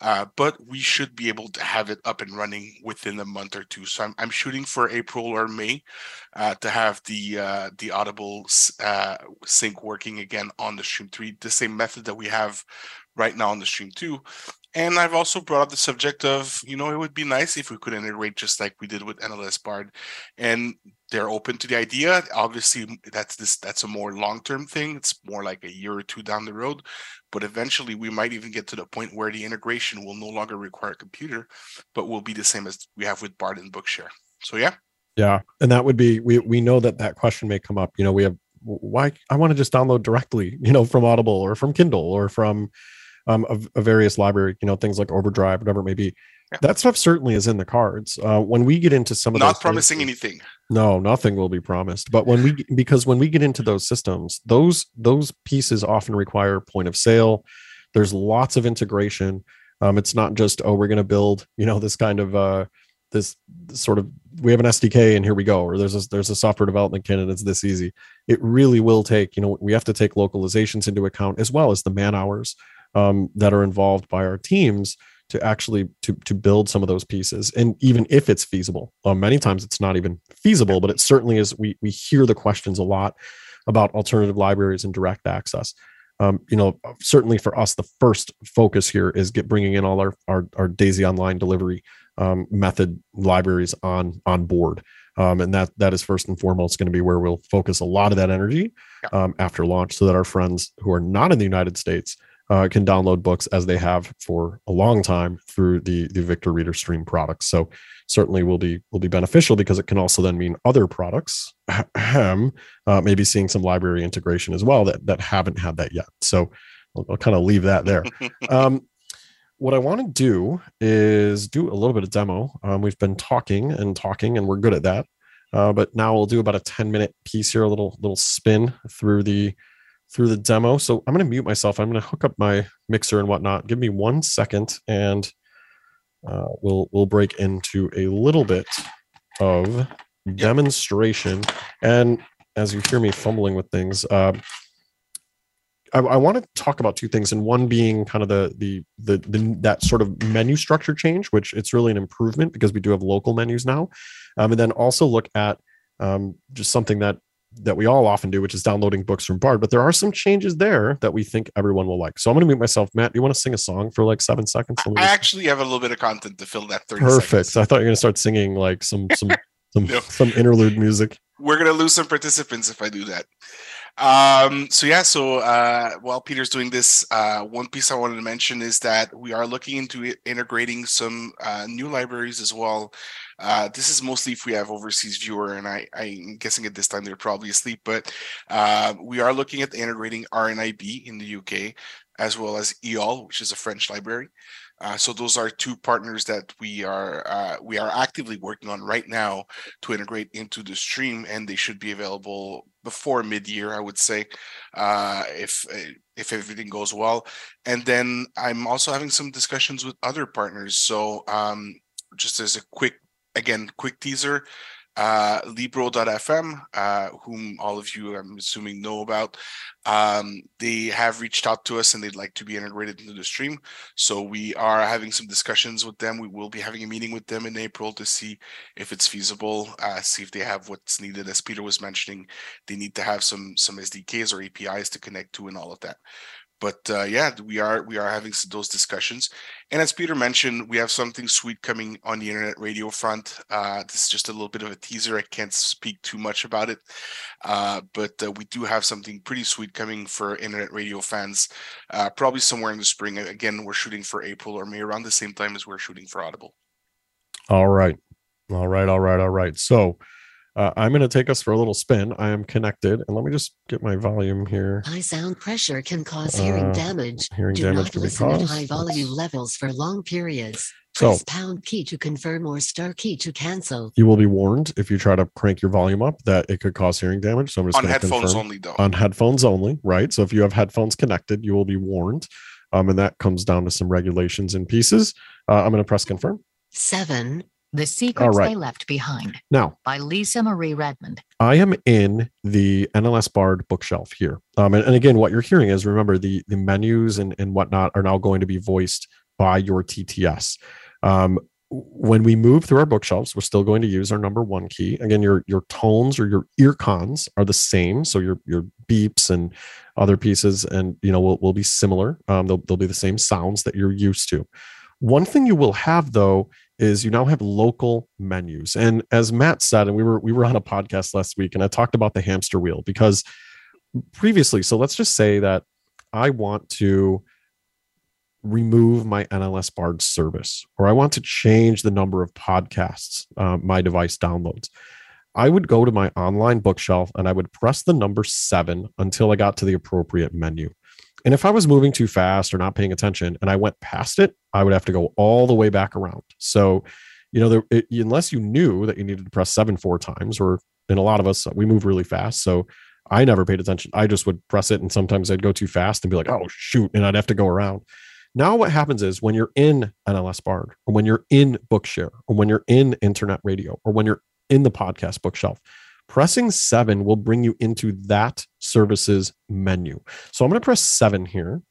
Speaker 3: Uh, but we should be able to have it up and running within a month or two. So I'm, I'm shooting for April or May uh, to have the uh, the Audible uh, sync working again on the Stream 3, the same method that we have right now on the Stream 2. And I've also brought up the subject of, you know, it would be nice if we could integrate just like we did with NLS Bard. And they're open to the idea. Obviously, that's this that's a more long-term thing. It's more like a year or two down the road. But eventually we might even get to the point where the integration will no longer require a computer, but will be the same as we have with Bard and Bookshare. So yeah.
Speaker 4: Yeah. And that would be we we know that that question may come up. You know, we have why I want to just download directly, you know, from Audible or from Kindle or from um, a, a, various library, you know, things like Overdrive, whatever it may be. Yeah. That stuff certainly is in the cards. Uh, when we get into some of the
Speaker 3: not promising anything.
Speaker 4: No, nothing will be promised. But when we because when we get into those systems, those those pieces often require point of sale. There's lots of integration. Um, it's not just oh we're going to build you know this kind of uh, this, this sort of we have an SDK and here we go or there's a there's a software development kit and it's this easy. It really will take you know we have to take localizations into account as well as the man hours um, that are involved by our teams to actually to to build some of those pieces. And even if it's feasible um, many times it's not even feasible but it certainly is we we hear the questions a lot about alternative libraries and direct access. Um, you know certainly for us the first focus here is get bringing in all our our, our daisy online delivery um, method libraries on on board. Um, and that that is first and foremost going to be where we'll focus a lot of that energy um, after launch so that our friends who are not in the united states uh, can download books as they have for a long time through the the Victor Reader Stream products. So certainly will be will be beneficial because it can also then mean other products, uh, maybe seeing some library integration as well that that haven't had that yet. So I'll, I'll kind of leave that there. um, what I want to do is do a little bit of demo. Um, we've been talking and talking, and we're good at that. Uh, but now we'll do about a 10 minute piece here, a little little spin through the through the demo. So I'm going to mute myself. I'm going to hook up my mixer and whatnot. Give me one second, and uh, we'll we'll break into a little bit of demonstration. And as you hear me fumbling with things, uh, I, I want to talk about two things, and one being kind of the, the the the that sort of menu structure change, which it's really an improvement because we do have local menus now, um, and then also look at um, just something that that we all often do, which is downloading books from Bard. But there are some changes there that we think everyone will like. So I'm going to mute myself. Matt, do you want to sing a song for like seven seconds?
Speaker 3: I actually have a little bit of content to fill that 30
Speaker 4: Perfect. Seconds. I thought you were going to start singing like some some some no. some interlude music.
Speaker 3: We're going to lose some participants if I do that. Um, so yeah, so uh, while Peter's doing this, uh, one piece I wanted to mention is that we are looking into integrating some uh, new libraries as well. Uh, this is mostly if we have overseas viewer, and I, I'm guessing at this time they're probably asleep. But uh, we are looking at integrating RNIB in the UK as well as EAL, which is a French library. Uh, so those are two partners that we are uh, we are actively working on right now to integrate into the stream, and they should be available before mid-year, I would say, uh, if if everything goes well. And then I'm also having some discussions with other partners. So um, just as a quick, again, quick teaser, uh, Libro.fm, uh, whom all of you, I'm assuming, know about. Um, they have reached out to us and they'd like to be integrated into the stream. So we are having some discussions with them. We will be having a meeting with them in April to see if it's feasible, uh, see if they have what's needed. As Peter was mentioning, they need to have some some SDKs or APIs to connect to and all of that but uh, yeah, we are we are having those discussions. And as Peter mentioned, we have something sweet coming on the internet radio front. Uh, this is just a little bit of a teaser. I can't speak too much about it, uh, but uh, we do have something pretty sweet coming for internet radio fans. Uh, probably somewhere in the spring. Again, we're shooting for April or May around the same time as we're shooting for Audible.
Speaker 4: All right, all right, all right, all right. So uh, I'm going to take us for a little spin. I am connected, and let me just get my volume here.
Speaker 5: High sound pressure can cause hearing
Speaker 4: Uh,
Speaker 5: damage.
Speaker 4: Hearing
Speaker 5: Do
Speaker 4: damage
Speaker 5: not
Speaker 4: can be
Speaker 5: listen at high volume
Speaker 4: Let's-
Speaker 5: levels for long periods.
Speaker 4: So
Speaker 5: Press pound key to confirm or star key to cancel.
Speaker 4: you will be warned if you try to crank your volume up that it could cause hearing damage. So I'm just
Speaker 3: On headphones
Speaker 4: confirm.
Speaker 3: only, though.
Speaker 4: on headphones only, right? So if you have headphones connected, you will be warned. Um, and that comes down to some regulations and pieces. Uh, I'm going to press confirm.
Speaker 5: Seven.
Speaker 6: The Secrets
Speaker 4: right.
Speaker 6: They Left Behind
Speaker 4: Now,
Speaker 6: by Lisa Marie Redmond.
Speaker 4: I am in the NLS Bard bookshelf here. Um, and, and again, what you're hearing is remember the the menus and, and whatnot are now going to be voiced by your TTS. Um, when we move through our bookshelves, we're still going to use our number one key. Again, your your tones or your ear cons are the same. So your your beeps and other pieces and you know will, will be similar. Um, they'll, they'll be the same sounds that you're used to. One thing you will have though is you now have local menus. And as Matt said, and we were we were on a podcast last week, and I talked about the hamster wheel because previously, so let's just say that I want to remove my NLS Bard service, or I want to change the number of podcasts uh, my device downloads. I would go to my online bookshelf and I would press the number seven until I got to the appropriate menu. And if I was moving too fast or not paying attention and I went past it, I would have to go all the way back around. So, you know, there, it, unless you knew that you needed to press seven four times, or in a lot of us, we move really fast. So I never paid attention. I just would press it and sometimes I'd go too fast and be like, oh, shoot. And I'd have to go around. Now, what happens is when you're in NLS Bard, or when you're in Bookshare, or when you're in Internet Radio, or when you're in the podcast bookshelf, pressing seven will bring you into that services menu. So I'm going to press seven here.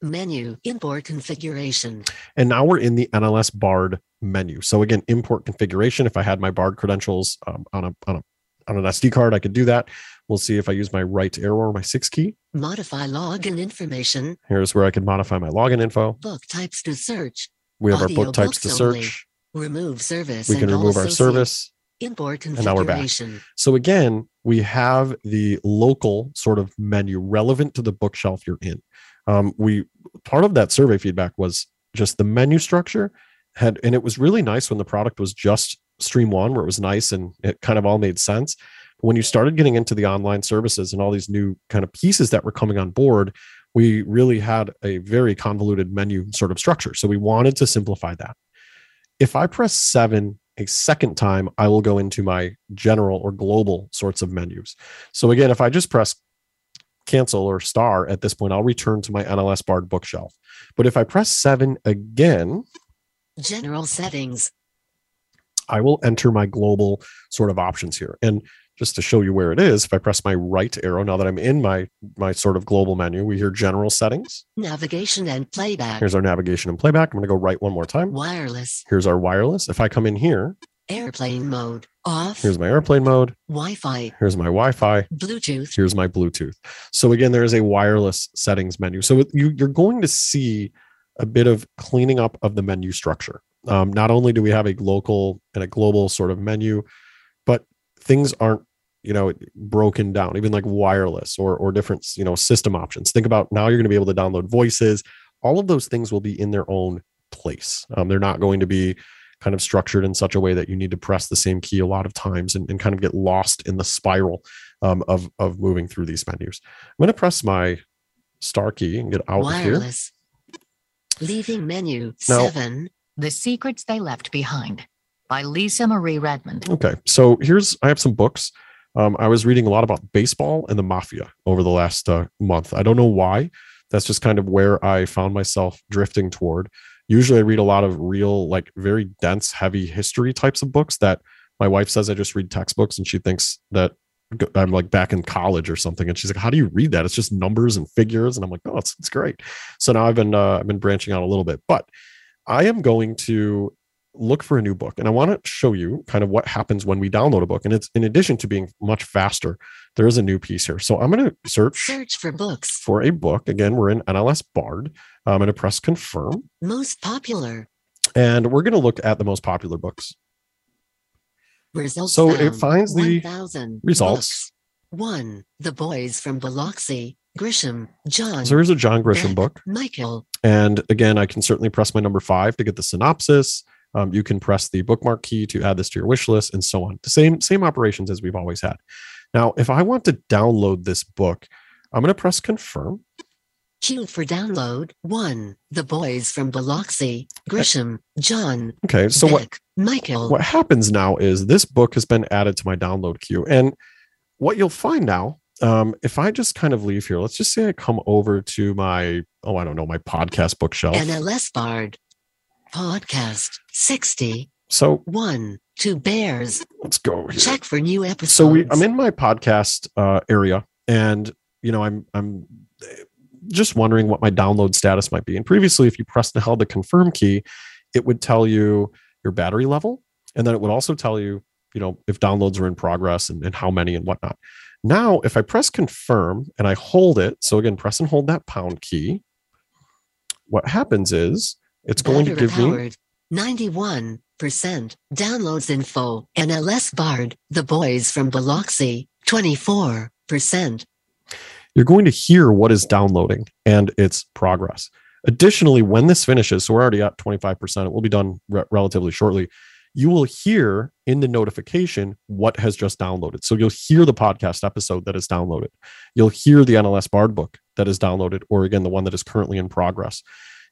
Speaker 5: Menu. Import configuration.
Speaker 4: And now we're in the NLS Bard menu. So again, import configuration. If I had my Bard credentials um, on a on a on an SD card, I could do that. We'll see if I use my right arrow or my six key.
Speaker 5: Modify login information.
Speaker 4: Here's where I can modify my login info.
Speaker 5: Book types to search.
Speaker 4: We have our book types to
Speaker 5: books only.
Speaker 4: search.
Speaker 5: Remove service.
Speaker 4: We can remove our service.
Speaker 5: Import
Speaker 4: now we're back. So again, we have the local sort of menu relevant to the bookshelf you're in. Um, we part of that survey feedback was just the menu structure had, and it was really nice when the product was just Stream One, where it was nice and it kind of all made sense. But When you started getting into the online services and all these new kind of pieces that were coming on board, we really had a very convoluted menu sort of structure. So we wanted to simplify that. If I press seven a second time, I will go into my general or global sorts of menus. So again, if I just press cancel or star at this point, I'll return to my NLS Bard bookshelf. But if I press seven again,
Speaker 5: General settings.
Speaker 4: I will enter my global sort of options here. And just to show you where it is, if I press my right arrow, now that I'm in my my sort of global menu, we hear general settings.
Speaker 5: Navigation and playback.
Speaker 4: Here's our navigation and playback. I'm going to go right one more time.
Speaker 5: Wireless.
Speaker 4: Here's our wireless. If I come in here,
Speaker 5: Airplane mode. Off.
Speaker 4: here's my airplane mode.
Speaker 5: Wi-Fi.
Speaker 4: Here's my Wi-Fi.
Speaker 5: Bluetooth.
Speaker 4: here's my bluetooth so again there is a wireless settings menu so you, you're going to see a bit of cleaning up of the menu structure um, not only do we have a local and a global sort of menu but things aren't you know broken down even like wireless or or different you know system options think about now you're going to be able to download voices all of those things will be in their own place um, they're not going to be kind of structured in such a way that you need to press the same key a lot of times and, and kind of get lost in the spiral um, of of moving through these menus. I'm going to press my star key and get out of here.
Speaker 5: Wireless. Leaving menu.
Speaker 4: Now-
Speaker 5: Seven.
Speaker 6: The Secrets They Left Behind by Lisa Marie Redmond.
Speaker 4: Okay, so here's I have some books. Um, I was reading a lot about baseball and the mafia over the last uh, month. I don't know why. That's just kind of where I found myself drifting toward. Usually, I read a lot of real, like very dense, heavy history types of books that My wife says I just read textbooks, and she thinks that I'm like back in college or something. And she's like, "How do you read that? It's just numbers and figures." And I'm like, "Oh, it's it's great." So now I've been uh, I've been branching out a little bit, but I am going to look for a new book and I want to show you kind of what happens when we download a book. And it's in addition to being much faster, there is a new piece here. So I'm going to search
Speaker 5: Search for books.
Speaker 4: for a book. Again, we're in NLS Bard. I'm going to press confirm
Speaker 5: Most popular.
Speaker 4: and we're going to look at the most popular books.
Speaker 5: Results
Speaker 4: So it finds the
Speaker 5: 1,000
Speaker 4: results.
Speaker 5: books. One. The Boys from Biloxi. Grisham. John.
Speaker 4: So here's a John Grisham book.
Speaker 5: Michael.
Speaker 4: And again, I can certainly press my number five to get the synopsis. Um, you can press the bookmark key to add this to your wish list and so on. The same, same operations as we've always had. Now, if I want to download this book, I'm going to press confirm.
Speaker 5: Queue for download. One. The Boys from Biloxi. Grisham. John.
Speaker 4: Okay, so what
Speaker 5: Michael.
Speaker 4: what happens now is this book has been added to my download queue and what you'll find now um, if i just kind of leave here let's just say i come over to my oh i don't know my podcast bookshelf
Speaker 5: NLS Bard. Podcast 60.
Speaker 4: so
Speaker 5: One. Two bears.
Speaker 4: let's go here.
Speaker 5: Check for new episodes.
Speaker 4: so we i'm in my podcast uh, area and you know i'm i'm just wondering what my download status might be and previously if you pressed and held the confirm key it would tell you your battery level and then it would also tell you you know if downloads are in progress and, and how many and whatnot now if i press confirm and i hold it so again press and hold that pound key what happens is it's going to give me
Speaker 5: 91% downloads info. NLS Bard. The Boys from Biloxi. 24%.
Speaker 4: you're going to hear what is downloading and its progress. Additionally, when this finishes, so we're already at 25%, it will be done re- relatively shortly. You will hear in the notification what has just downloaded. So you'll hear the podcast episode that is downloaded. You'll hear the NLS Bard book that is downloaded, or again, the one that is currently in progress.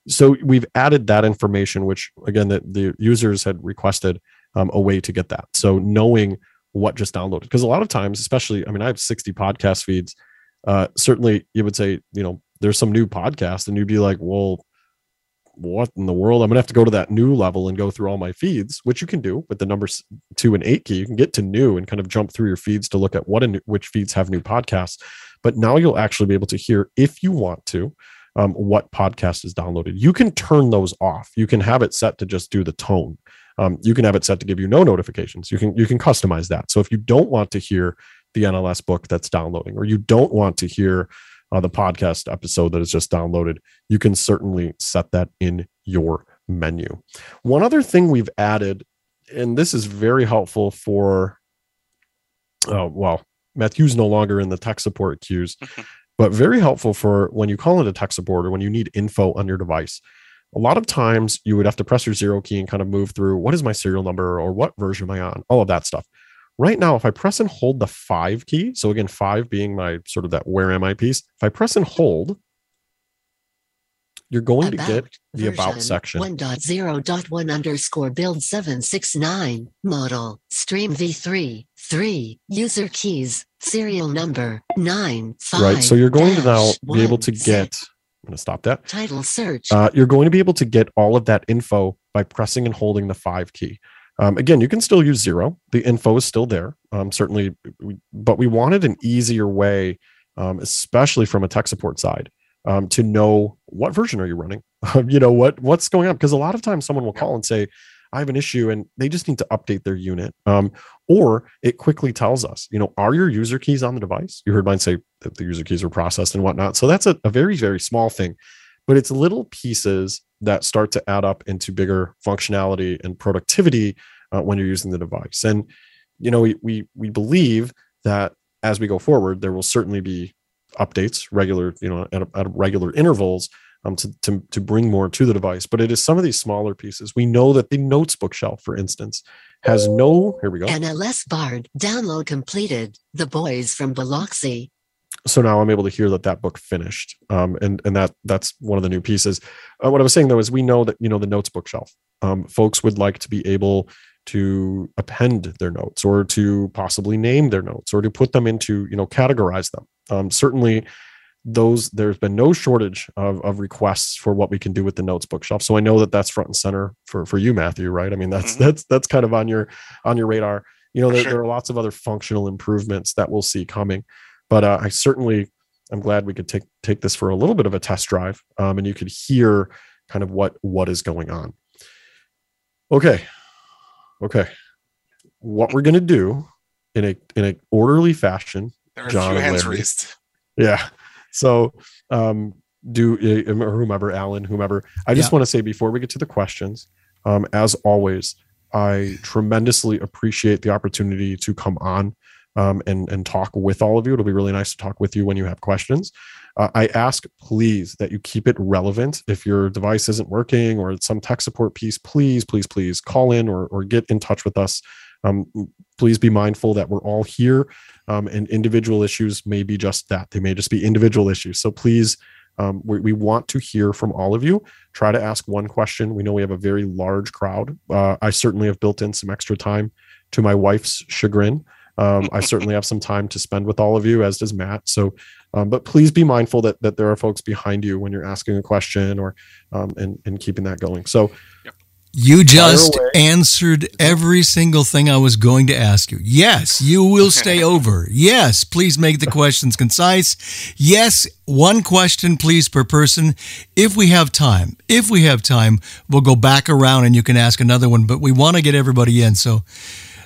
Speaker 4: So we've added that information, which again, that the users had requested um, a way to get that. So knowing what just downloaded, because a lot of times, especially, I mean, I have 60 podcast feeds uh, certainly you would say, you know, there's some new podcast, and you'd be like, well, what in the world? I'm gonna have to go to that new level and go through all my feeds, which you can do with the numbers two and eight key. You can get to new and kind of jump through your feeds to look at what and which feeds have new podcasts. But now you'll actually be able to hear, if you want to, um, what podcast is downloaded. You can turn those off. You can have it set to just do the tone. Um, you can have it set to give you no notifications. You can you can customize that. So if you don't want to hear the NLS book that's downloading, or you don't want to hear uh, the podcast episode that is just downloaded, you can certainly set that in your menu. One other thing we've added, and this is very helpful for, oh, well, Matthew's no longer in the tech support queues, but very helpful for when you call into tech support or when you need info on your device. A lot of times you would have to press your zero key and kind of move through what is my serial number or what version am I on, all of that stuff. Right now, if I press and hold the five key, so again, five being my sort of that where am I piece, if I press and hold, you're going to get the about section.
Speaker 5: 1.0.1 underscore build 769 model stream v3 3 user keys serial number 9 5
Speaker 4: right. So you're going to now be able to get. I'm going to stop that.
Speaker 5: title search
Speaker 4: Uh, you're going to be able to get all of that info by pressing and holding the five key. Um, again, you can still use zero. The info is still there. Um, certainly, we, but we wanted an easier way, um, especially from a tech support side, um, to know what version are you running. you know what what's going on because a lot of times someone will call and say, "I have an issue," and they just need to update their unit. Um, or it quickly tells us, you know, are your user keys on the device? You heard mine say that the user keys were processed and whatnot. So that's a, a very very small thing but it's little pieces that start to add up into bigger functionality and productivity uh, when you're using the device and you know we, we we believe that as we go forward there will certainly be updates regular you know at, at regular intervals um, to, to to bring more to the device but it is some of these smaller pieces we know that the notes bookshelf for instance has no here we go
Speaker 5: NLS Bard download completed the boys from Biloxi
Speaker 4: so now I'm able to hear that that book finished, um, and and that that's one of the new pieces. Uh, what I was saying though is we know that you know the notes bookshelf. Um, folks would like to be able to append their notes, or to possibly name their notes, or to put them into you know categorize them. Um, certainly, those there's been no shortage of, of requests for what we can do with the notes bookshelf. So I know that that's front and center for for you, Matthew. Right? I mean that's
Speaker 3: Mhm.
Speaker 4: that's that's kind of on your on your radar you know there,
Speaker 3: sure.
Speaker 4: there are lots of other functional improvements that we'll see coming but uh, i certainly i'm glad we could take take this for a little bit of a test drive um, and you could hear kind of what what is going on okay okay what we're going to do in a in a orderly fashion
Speaker 3: There are
Speaker 4: John
Speaker 3: a few hands
Speaker 4: Larry.
Speaker 3: raised.
Speaker 4: yeah. So, um, do uh, or whomever, Alan, whomever. I just
Speaker 1: Yeah.
Speaker 4: want to say before we get to the questions, um, as always, I tremendously appreciate the opportunity to come on um, and and talk with all of you. It'll be really nice to talk with you when you have questions. Uh, I ask, please, that you keep it relevant. If your device isn't working or it's some tech support piece, please, please, please call in or or get in touch with us. Um, please be mindful that we're all here um, and individual issues may be just that. They may just be individual issues. So please um, we, we want to hear from all of you. Try to ask one question. We know we have a very large crowd. Uh, i certainly have built in some extra time to my wife's chagrin. Um, i certainly have some time to spend with all of you as does matt. So um, but please be mindful that that there are folks behind you when you're asking a question or um, and, and keeping that going. So
Speaker 1: You just answered every single thing I was going to ask you. Yes, you will stay over. Yes, please make the questions concise. Yes, one question, please, per person. If we have time, if we have time, we'll go back around and you can ask another one, but we want to get everybody in. So,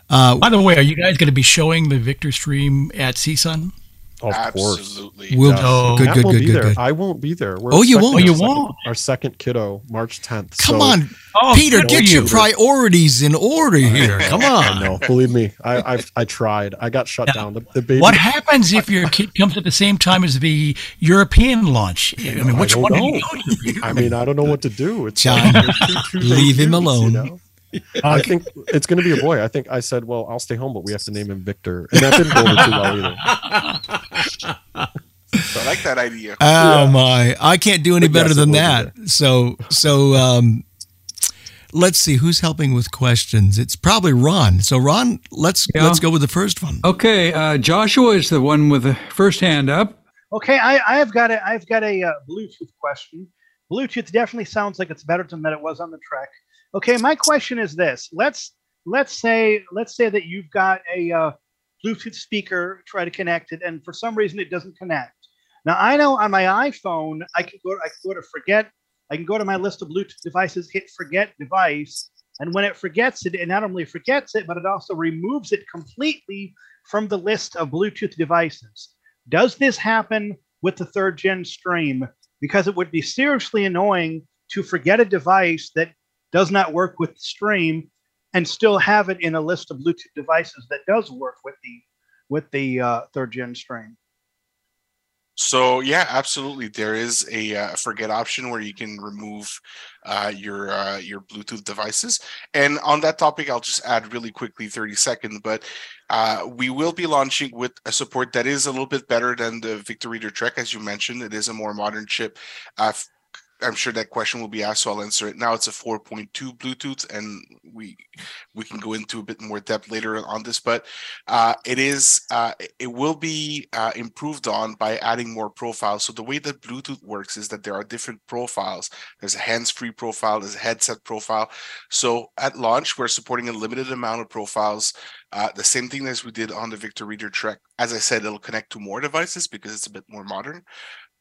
Speaker 1: uh,
Speaker 2: By the way, are you guys going to be showing the Victor stream at CSUN?
Speaker 4: Of course
Speaker 1: we'll,
Speaker 4: Yes.
Speaker 2: Oh,
Speaker 1: good, good, good,
Speaker 4: be
Speaker 1: good,
Speaker 4: there.
Speaker 1: good.
Speaker 4: I won't be there. We're
Speaker 1: Oh, you won't?
Speaker 2: Oh, you
Speaker 4: our second-
Speaker 2: won't?
Speaker 4: Our second kiddo, March 10th.
Speaker 1: Come
Speaker 4: So-
Speaker 1: on,
Speaker 2: Oh,
Speaker 1: Peter,
Speaker 2: good
Speaker 1: get
Speaker 2: for
Speaker 1: your priorities in order here. Come on.
Speaker 4: no, Believe me, I I've, I tried. I got shut
Speaker 2: Now,
Speaker 4: down. The, the baby.
Speaker 2: What happens if your kid comes at the same time as the European launch? I mean,
Speaker 4: I
Speaker 2: which
Speaker 4: don't
Speaker 2: one
Speaker 4: know.
Speaker 2: you go?
Speaker 4: I mean, I don't know what to do. It's
Speaker 1: John,
Speaker 4: like, two- two
Speaker 1: leave
Speaker 4: days
Speaker 1: him
Speaker 4: you
Speaker 1: alone.
Speaker 4: know? I think it's going to be a boy. I think I said, well, I'll stay home, but we have to name him Victor, and that didn't go over too well either.
Speaker 3: So I like that idea.
Speaker 1: Oh my! I can't do any
Speaker 4: But
Speaker 1: better
Speaker 4: yes,
Speaker 1: than
Speaker 4: will be
Speaker 1: that. So so um, let's see who's helping with questions. It's probably Ron. So Ron, let's
Speaker 7: Yeah.
Speaker 1: let's go with the first one.
Speaker 7: Okay, uh, Joshua is the one with the first hand up.
Speaker 8: Okay, I, I've got a I've got a uh, Bluetooth question. Bluetooth definitely sounds like it's better than that it was on the Trek. Okay, my question is this: Let's let's say let's say that you've got a uh, Bluetooth speaker, try to connect it, and for some reason it doesn't connect. Now I know on my iPhone I can go I can go to forget. I can go to my list of Bluetooth devices, hit forget device, and when it forgets it, it not only forgets it, but it also removes it completely from the list of Bluetooth devices. Does this happen with the third gen stream? Because it would be seriously annoying to forget a device that does not work with the stream and still have it in a list of Bluetooth devices that does work with the with the uh, third gen stream.
Speaker 3: So yeah, absolutely. There is a uh, forget option where you can remove uh, your uh, your Bluetooth devices. And on that topic, I'll just add really quickly, thirty seconds. But uh, we will be launching with a support that is a little bit better than the Victor Reader Trek, as you mentioned. It is a more modern chip. I'm sure that question will be asked, so I'll answer it now. It's a 4.2 Bluetooth, and we we can go into a bit more depth later on this, but uh, it is uh, it will be uh, improved on by adding more profiles. So the way that Bluetooth works is that there are different profiles. There's a hands-free profile, there's a headset profile. So at launch, we're supporting a limited amount of profiles. Uh, the same thing as we did on the Victor Reader Trek. As I said, it'll connect to more devices because it's a bit more modern.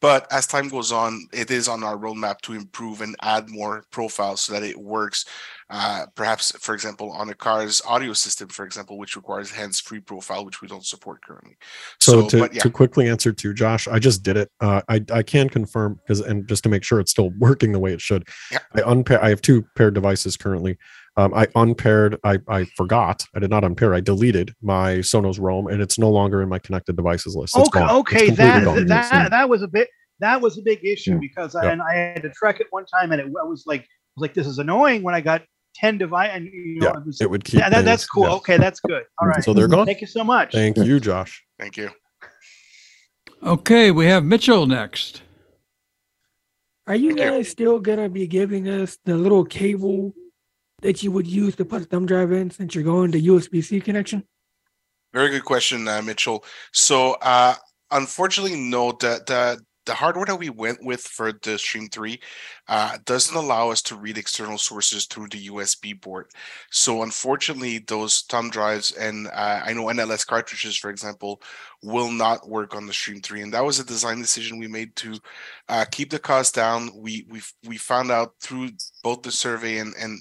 Speaker 3: But as time goes on, it is on our roadmap to improve and add more profiles so that it works. Uh, perhaps, for example, on a car's audio system, for example, which requires hands-free profile, which we don't support currently.
Speaker 4: So,
Speaker 3: So,
Speaker 4: to,
Speaker 3: but yeah,
Speaker 4: to quickly answer to Josh, I just did it. Uh, I I can confirm because and just to make sure it's still working the way it should.
Speaker 3: Yeah.
Speaker 4: I unpair. I have two paired devices currently. Um, I unpaired. I I forgot. I did not unpair. I deleted my Sonos Roam, and it's no longer in my connected devices list. It's
Speaker 8: okay,
Speaker 4: gone. It's
Speaker 8: okay,
Speaker 4: completely
Speaker 8: that
Speaker 4: gone.
Speaker 8: that mm-hmm. that was a bit that was a big issue
Speaker 4: Yeah.
Speaker 8: because I,
Speaker 4: Yeah.
Speaker 8: and I had to track it one time, and it I was like I was like this is annoying when I got ten device, and you know
Speaker 4: Yeah,
Speaker 8: it was
Speaker 4: It would keep.
Speaker 8: yeah, that, that's cool.
Speaker 4: yeah.
Speaker 8: Okay, that's good. All mm-hmm. right,
Speaker 4: So they're gone.
Speaker 8: thank you so much.
Speaker 4: Thank you, Josh.
Speaker 3: thank you.
Speaker 7: Okay, we have Mitchell next.
Speaker 9: Are you guys still gonna be giving us the little cable that you would use to put a thumb drive in since you're going to USB C connection?
Speaker 3: Very good question, uh, Mitchell. So, uh, unfortunately, no. The the the hardware that we went with for the Stream 3 uh, doesn't allow us to read external sources through the USB port. So unfortunately, those thumb drives and uh, I know NLS cartridges, for example, will not work on the Stream 3. And that was a design decision we made to uh, keep the cost down. We we we found out through both the survey and and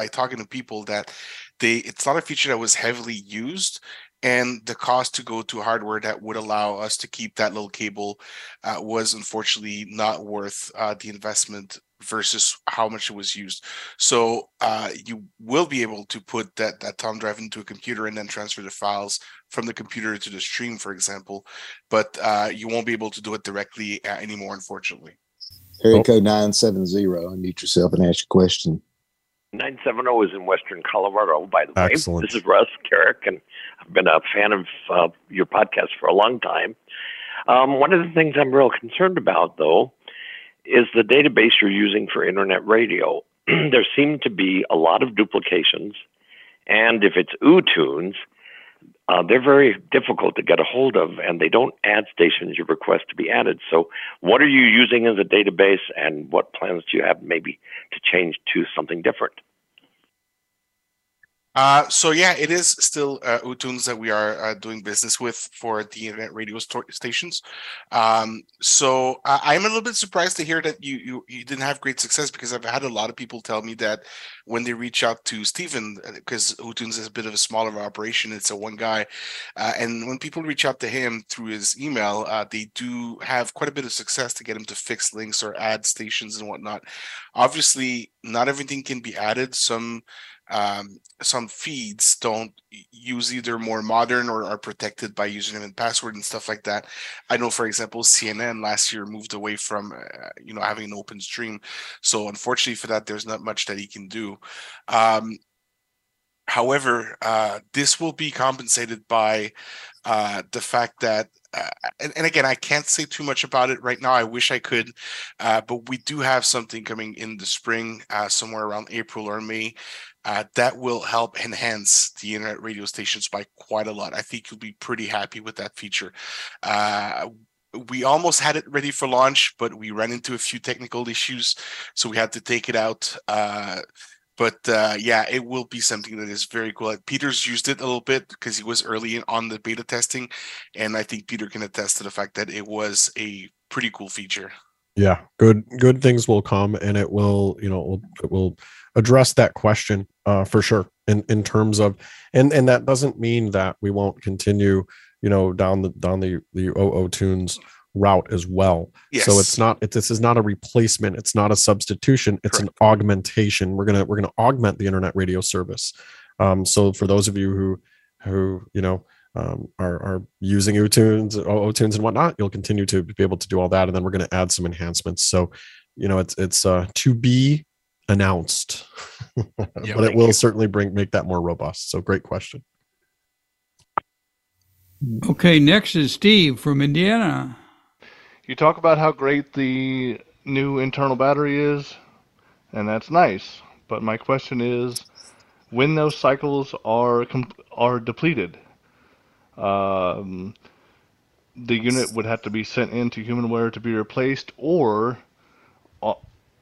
Speaker 3: by talking to people that they it's not a feature that was heavily used and the cost to go to hardware that would allow us to keep that little cable uh, was unfortunately not worth uh, the investment versus how much it was used. So uh, you will be able to put that that thumb drive into a computer and then transfer the files from the computer to the stream, for example, but uh, you won't be able to do it directly uh, anymore, unfortunately.
Speaker 10: Area code 970, unmute yourself and ask your question.
Speaker 11: 970 is in Western Colorado, by the way.
Speaker 4: Excellent.
Speaker 11: This is Russ Carrick, and I've been a fan of uh, your podcast for a long time. Um, one of the things I'm real concerned about, though, is the database you're using for internet radio. there seem to be a lot of duplications, and if it's UTunes, uh, they're very difficult to get a hold of, and they don't add stations you request to be added. So, what are you using as a database, and what plans do you have maybe to change to something different?
Speaker 3: Uh, so yeah, it is still uh, Utunes that we are uh, doing business with for the internet radio stations. Um, so uh, I'm a little bit surprised to hear that you, you you didn't have great success because I've had a lot of people tell me that when they reach out to Stephen, because Utunes is a bit of a smaller operation, it's a one guy, uh, and when people reach out to him through his email, uh, they do have quite a bit of success to get him to fix links or add stations and whatnot. Obviously, not everything can be added. Some um, some feeds don't use either more modern or are protected by username and password and stuff like that. I know, for example, CNN last year moved away from uh, you know having an open stream, so unfortunately for that, there's not much that he can do. Um, however, uh, this will be compensated by uh, the fact that uh, and, and, again, I can't say too much about it right now. I wish I could, uh, but we do have something coming in the spring, uh, somewhere around April or May, uh, that will help enhance the internet radio stations by quite a lot. I think you'll be pretty happy with that feature. Uh, we almost had it ready for launch, but we ran into a few technical issues, so we had to take it out. Uh, but uh, yeah, it will be something that is very cool. Peter's used it a little bit because he was early on the beta testing, and I think Peter can attest to the fact that it was a pretty cool feature.
Speaker 4: Yeah, good good things will come, and it will you know it will address that question uh, for sure in in terms of and and that doesn't mean that we won't continue you know down the down the the OO tunes route as well.
Speaker 3: Yes.
Speaker 4: So it's not it, this is not a replacement, it's not a substitution, it's
Speaker 3: Correct.
Speaker 4: an augmentation. We're going to we're to augment the internet radio service. Um so for those of you who who, you know, um, are, are using utunes OO tunes and whatnot you'll continue to be able to do all that and then we're going to add some enhancements so you know it's it's uh to be announced but it will
Speaker 3: you.
Speaker 4: certainly bring make that more robust so great question
Speaker 7: Okay, next is Steve from Indiana.
Speaker 12: You talk about how great the new internal battery is, and that's nice. But my question is, when those cycles are com- are depleted, um, the unit would have to be sent into HumanWare to be replaced, or uh,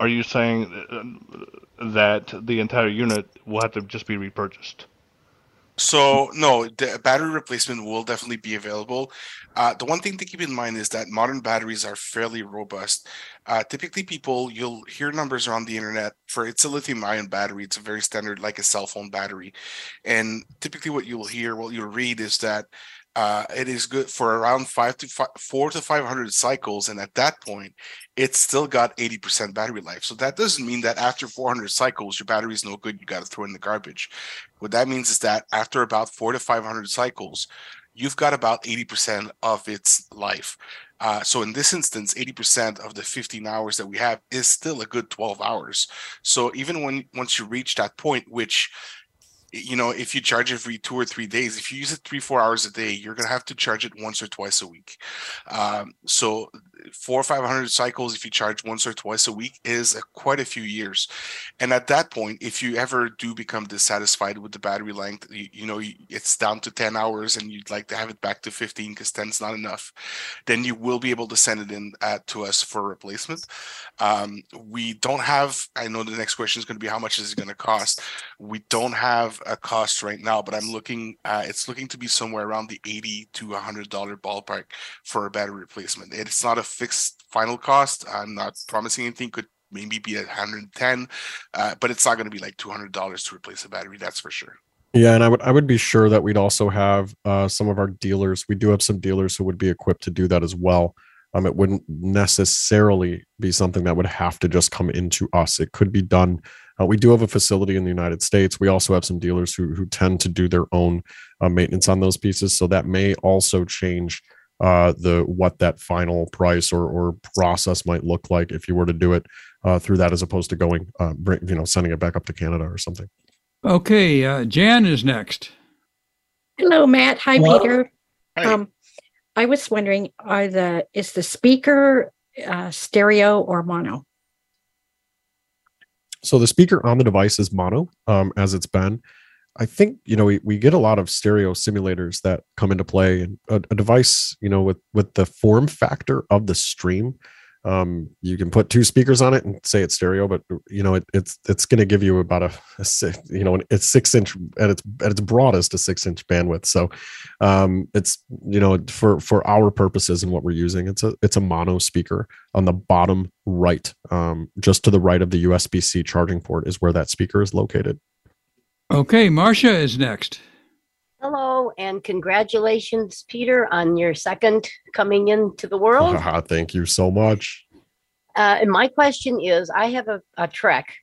Speaker 12: are you saying uh, that the entire unit will have to just be repurchased?
Speaker 3: So no, the battery replacement will definitely be available. Uh, the one thing to keep in mind is that modern batteries are fairly robust. Uh, typically, people you'll hear numbers around the internet for it's a lithium-ion battery. It's a very standard, like a cell phone battery, and typically, what you'll hear, what you'll read, is that uh, it is good for around five to five, four to five hundred cycles, and at that point, it's still got eighty percent battery life. So that doesn't mean that after four hundred cycles, your battery is no good. You got to throw in the garbage. What that means is that after about four to five hundred cycles, you've got about eighty percent of its life. Uh, so in this instance, 80% of the 15 hours that we have is still a good 12 hours. So even when once you reach that point, which you know, if you charge every two or three days, if you use it three, four hours a day, you're gonna have to charge it once or twice a week. Um, so four or five hundred cycles if you charge once or twice a week is a, quite a few years. And at that point if you ever do become dissatisfied with the battery length you, you know it's down to 10 hours and you'd like to have it back to 15 because 10 is not enough then you will be able to send it in uh, to us for replacement. Um, we don't have i know the next question is going to be how much is it going to cost. We don't have a cost right now but i'm looking uh, it's looking to be somewhere around the 80 to 100 dollar ballpark for a battery replacement it's not a fixed final cost. I'm not promising anything. Could maybe be at 110, uh, but it's not going to be like $200 to replace a battery. That's for sure.
Speaker 4: Yeah, and I would I would be sure that we'd also have uh, some of our dealers. We do have some dealers who would be equipped to do that as well. Um, it wouldn't necessarily be something that would have to just come into us. It could be done. Uh, we do have a facility in the United States. We also have some dealers who who tend to do their own uh, maintenance on those pieces, so that may also change uh, the what that final price or or process might look like if you were to do it uh, through that as opposed to going uh, bring, you know sending it back up to Canada or something.
Speaker 7: Okay, uh, Jan is next.
Speaker 13: Hello, Matt. Hi,
Speaker 7: Hello.
Speaker 13: Peter.
Speaker 3: Hi.
Speaker 13: Um, I was wondering, are the is the speaker uh, stereo or mono?
Speaker 4: So the speaker on the device is mono, um, as it's been. I think you know we, we get a lot of stereo simulators that come into play, and a, a device you know with with the form factor of the stream, um, you can put two speakers on it and say it's stereo, but you know it, it's it's going to give you about a, a six, you know it's six inch at its at its broadest a six inch bandwidth. So um, it's you know for for our purposes and what we're using, it's a it's a mono speaker on the bottom right, um, just to the right of the USB C charging port is where that speaker is located.
Speaker 7: Okay, Marcia is next.
Speaker 14: Hello, and congratulations, Peter, on your second coming into the world.
Speaker 4: Thank you so much.
Speaker 14: Uh, and my question is I have a, a Trek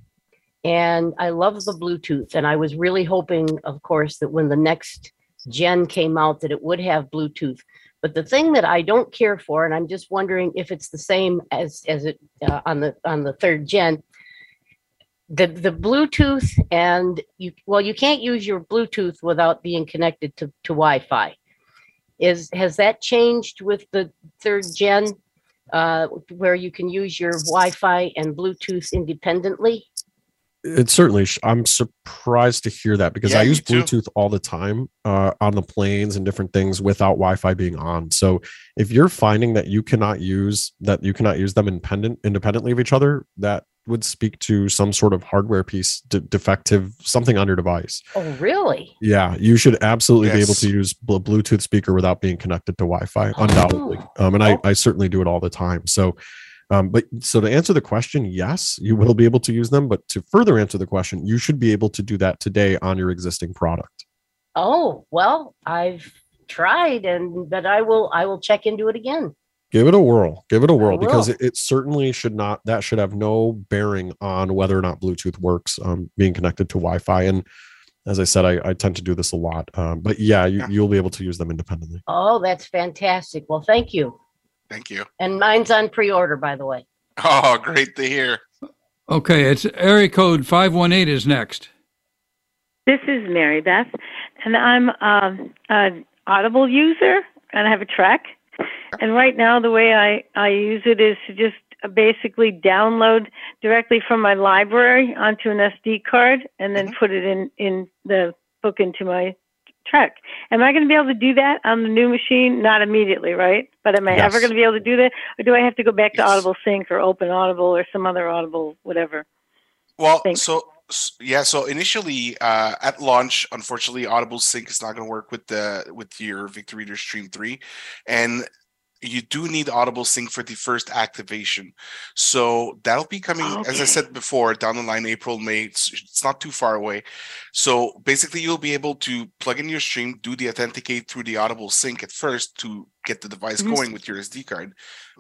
Speaker 14: and I love the Bluetooth. And I was really hoping, of course, that when the next gen came out, that it would have Bluetooth. But the thing that I don't care for, and I'm just wondering if it's the same as as it uh, on the on the third gen, the the Bluetooth and you well you can't use your Bluetooth without being connected to to Wi-Fi. Is has that changed with the third gen, uh, where you can use your Wi-Fi and Bluetooth independently?
Speaker 4: It certainly. sh- I'm surprised to hear that because
Speaker 14: Yeah,
Speaker 4: I
Speaker 14: me
Speaker 4: use
Speaker 14: too.
Speaker 4: Bluetooth all the time uh, on the planes and different things without Wi-Fi being on. So if you're finding that you cannot use that you cannot use them independent independently of each other, that would speak to some sort of hardware piece de- defective something on your device.
Speaker 14: Oh, really?
Speaker 4: Yeah, you should absolutely be able to use bl- Bluetooth speaker without being connected to Wi-Fi, undoubtedly. Um, and I, I certainly do it all the time. So, um, but so to answer the question, yes, you will be able to use them. But to further answer the question, you should be able to do that today on your existing product.
Speaker 14: Oh well, I've tried, and but I will I will check into it again.
Speaker 4: Give it a whirl. Give it a whirl because it, it certainly should not. That should have no bearing on whether or not Bluetooth works. Um, being connected to Wi-Fi, and as I said, I, I tend to do this a lot. Um, but yeah, you, you'll be able to use them independently.
Speaker 14: Oh, that's fantastic. Well, thank you.
Speaker 3: Thank you.
Speaker 14: And mine's on pre-order, by the way.
Speaker 3: Oh, great to hear.
Speaker 7: Okay, it's area code 518 is next.
Speaker 15: This is Mary Beth, and I'm um, an Audible user, and I have a Trek. And right now, the way I, I use it is to just basically download directly from my library onto an SD card, and then mm-hmm. put it in in the book into my Trek. Am I going to be able to do that on the new machine? Not immediately, right? But am I ever going to be able to do that, or do I have to go back to Audible Sync or Open Audible or some other Audible, whatever?
Speaker 3: Well, so s- yeah, so initially uh, at launch, unfortunately, Audible Sync is not going to work with the with your Victor Reader Stream Three, and you do need Audible Sync for the first activation. So that'll be coming, as I said before, down the line, April, May. It's, it's not too far away. So basically, you'll be able to plug in your stream, do the authenticate through the Audible Sync at first to get the device
Speaker 15: Mhm.
Speaker 3: going with your SD card.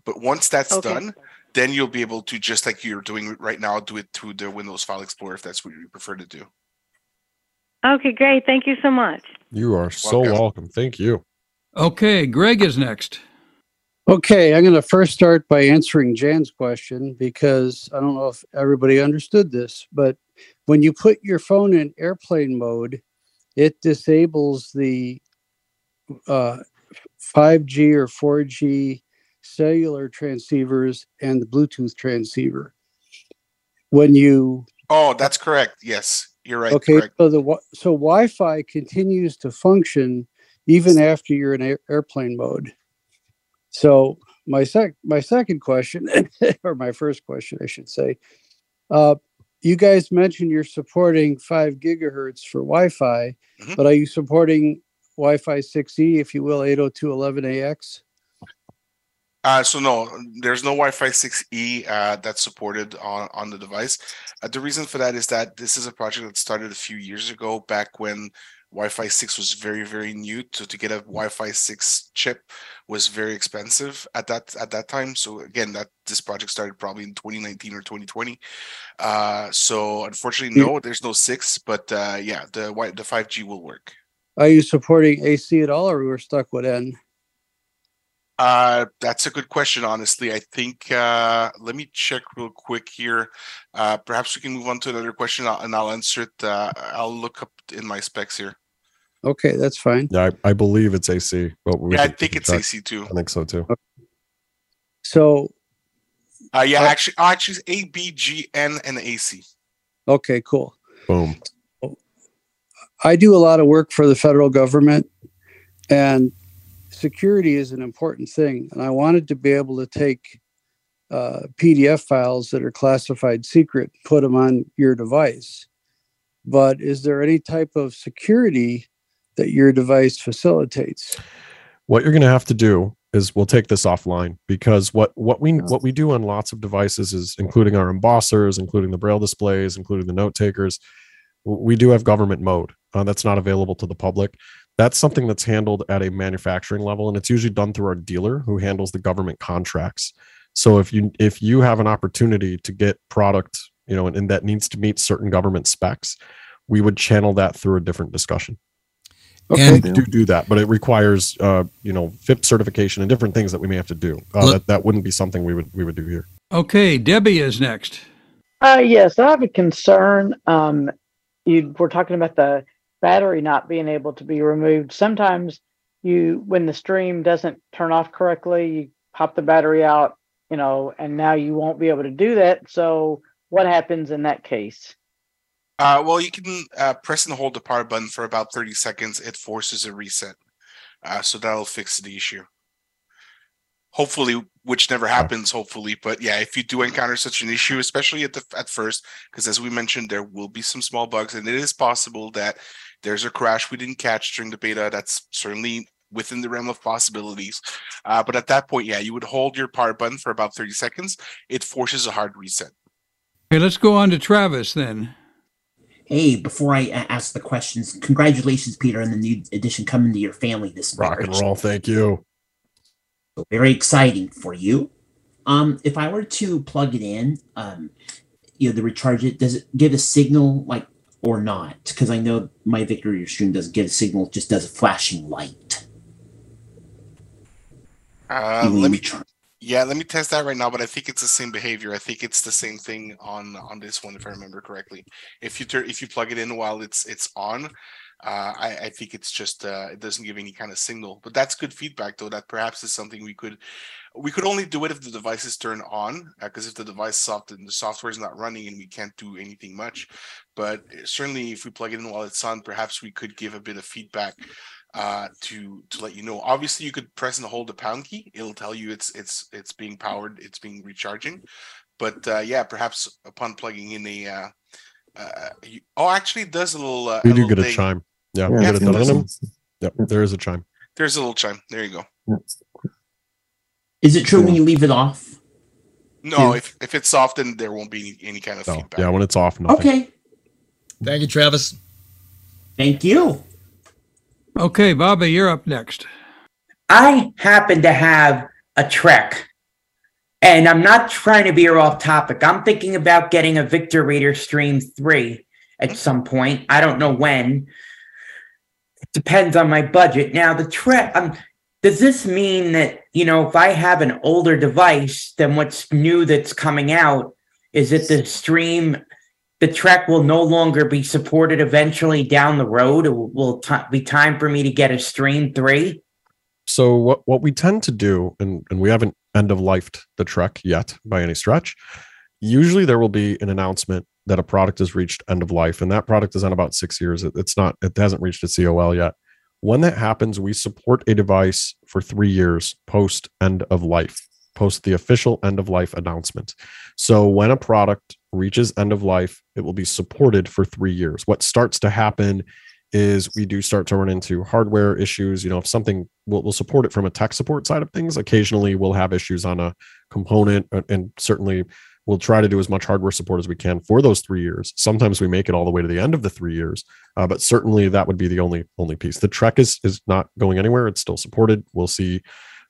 Speaker 3: But once that's
Speaker 15: Okay.
Speaker 3: done, then you'll be able to just like you're doing right now, do it through the Windows File Explorer if that's what you prefer to do.
Speaker 15: Okay, great. Thank you so much.
Speaker 4: You are so welcome. Thank you.
Speaker 7: Okay, Greg is next.
Speaker 16: Okay, I'm going to first start by answering Jan's question because I don't know if everybody understood this, but when you put your phone in airplane mode, it disables the uh, 5G or 4G cellular transceivers and the Bluetooth transceiver. When you
Speaker 3: Oh, that's correct. Yes, you're right.
Speaker 16: okay,
Speaker 3: Correct.
Speaker 16: so the so Wi-Fi continues to function even after you're in air, airplane mode. So my sec my second question, or my first question, I should say, uh, you guys mentioned you're supporting five gigahertz for Wi-Fi,
Speaker 3: Mhm.
Speaker 16: but are you supporting Wi-Fi 6E, if you will, 802.11ax?
Speaker 3: Uh, so no, there's no Wi-Fi 6E uh, that's supported on on the device. Uh, the reason for that is that this is a project that started a few years ago, back when Wi-Fi 6 was very very new. So to get a Wi-Fi 6 chip was very expensive at that at that time. So again, that this project started probably in 2019 or 2020. Uh, so unfortunately, no, there's no six, but uh, yeah, the the 5G will work.
Speaker 16: Are you supporting AC at all, or we're stuck with N?
Speaker 3: Uh, that's a good question. Honestly, I think. Uh, let me check real quick here. Uh, perhaps we can move on to another question, uh, and I'll answer it. Uh, I'll look up in my specs here.
Speaker 16: Okay, that's fine.
Speaker 4: Yeah, I, I believe it's AC. But we
Speaker 3: Yeah, I
Speaker 4: can- we
Speaker 3: think it's
Speaker 4: check.
Speaker 3: AC too.
Speaker 4: I think so too.
Speaker 16: So,
Speaker 3: Uh, yeah, actually, oh, actually, A, B, G, N, and AC.
Speaker 16: okay, cool.
Speaker 4: Boom.
Speaker 16: I do a lot of work for the federal government, and security is an important thing. And I wanted to be able to take uh, PDF files that are classified secret, put them on your device. But is there any type of security that your device facilitates?
Speaker 4: what you're going to have to do is we'll take this offline because what what we what we do on lots of devices is including our embossers including the braille displays including the note takers we do have government mode uh, that's not available to the public that's something that's handled at a manufacturing level and it's usually done through our dealer who handles the government contracts so if you if you have an opportunity to get product you know and, and that needs to meet certain government specs we would channel that through a different discussion
Speaker 1: And-
Speaker 4: do do that, but it requires uh, you know FIPS certification and different things that we may have to do. Uh,
Speaker 1: Let-
Speaker 4: that that wouldn't be something we would we would do here.
Speaker 7: Okay, Debbie is next.
Speaker 17: Uh, yes, I have a concern. Um, you were talking about the battery not being able to be removed. Sometimes you, when the stream doesn't turn off correctly, you pop the battery out, you know, and now you won't be able to do that. So what happens in that case?
Speaker 3: Uh, well, you can uh, press and hold the power button for about 30 seconds. It forces a reset. Uh, so that'll fix the issue. Hopefully, which never happens, hopefully. But yeah, if you do encounter such an issue, especially at the at first, because as we mentioned, there will be some small bugs, and it is possible that there's a crash we didn't catch during the beta. That's certainly within the realm of possibilities. Uh, but at that point, yeah, you would hold your power button for about 30 seconds. It forces a hard reset.
Speaker 7: Okay, let's go on to Travis then.
Speaker 18: Hey, before I ask the questions, congratulations, Peter, on the new addition coming to your family this
Speaker 4: Rock and roll, thank you.
Speaker 18: So very exciting for you. Um, if I were to plug it in, um, you know, the recharge it, does it give a signal like or not? Because I know my Victory stream doesn't give a signal, it just does a flashing light.
Speaker 3: Uh, let me
Speaker 18: recharge.
Speaker 3: Yeah, let me test that right now, but I think it's the same behavior. I think it's the same thing on on this one, if I remember correctly. If you turn if you plug it in while it's it's on, uh, I, I think it's just uh, it doesn't give any kind of signal. But that's good feedback, though. That perhaps is something we could we could only do it if the device is turned on, because if the device soft and the software is not running and we can't do anything much. But certainly, if we plug it in while it's on, perhaps we could give a bit of feedback uh to to let you know obviously you could press and hold the pound key it'll tell you it's it's it's being powered it's being recharging but uh yeah perhaps upon plugging in a uh, uh you, oh actually it does a little uh,
Speaker 4: We
Speaker 3: a
Speaker 4: do
Speaker 3: little
Speaker 4: get a
Speaker 3: thing.
Speaker 4: chime. Yeah,
Speaker 3: Yeah,
Speaker 4: we get a
Speaker 3: does.
Speaker 4: Yep, there is a chime.
Speaker 3: there's a little chime there you go
Speaker 18: Is it true when you leave it off?
Speaker 3: no if if it's soft then there won't be any, any kind of
Speaker 4: No,
Speaker 3: feedback
Speaker 4: yeah, when it's off, nothing.
Speaker 18: Okay.
Speaker 1: Thank you, Travis.
Speaker 18: Thank you.
Speaker 7: Okay, Bobby, you're up next.
Speaker 19: I happen to have a Trek, and I'm not trying to veer off topic. I'm thinking about getting a Victor Reader Stream 3 at some point. I don't know when. It depends on my budget. Now, the Trek, um, does this mean that, you know, if I have an older device than what's new that's coming out, is it the stream? The Trek will no longer be supported eventually down the road. It will, ti be time for me to get a Stream 3?
Speaker 4: So what what we tend to do, and and we haven't end of lifed the Trek yet by any stretch. Usually, there will be an announcement that a product has reached end of life, and that product is on about six years. It, it's not. It hasn't reached its EOL yet. When that happens, we support a device for three years post end of life, post the official end of life announcement. So when a product reaches end of life, it will be supported for three years. What starts to happen is we do start to run into hardware issues. You know, if something we'll, we'll support it from a tech support side of things, occasionally we'll have issues on a component, and certainly we'll try to do as much hardware support as we can for those three years. Sometimes we make it all the way to the end of the three years, uh, but certainly that would be the only only piece. The Trek is is not going anywhere; it's still supported. We'll see.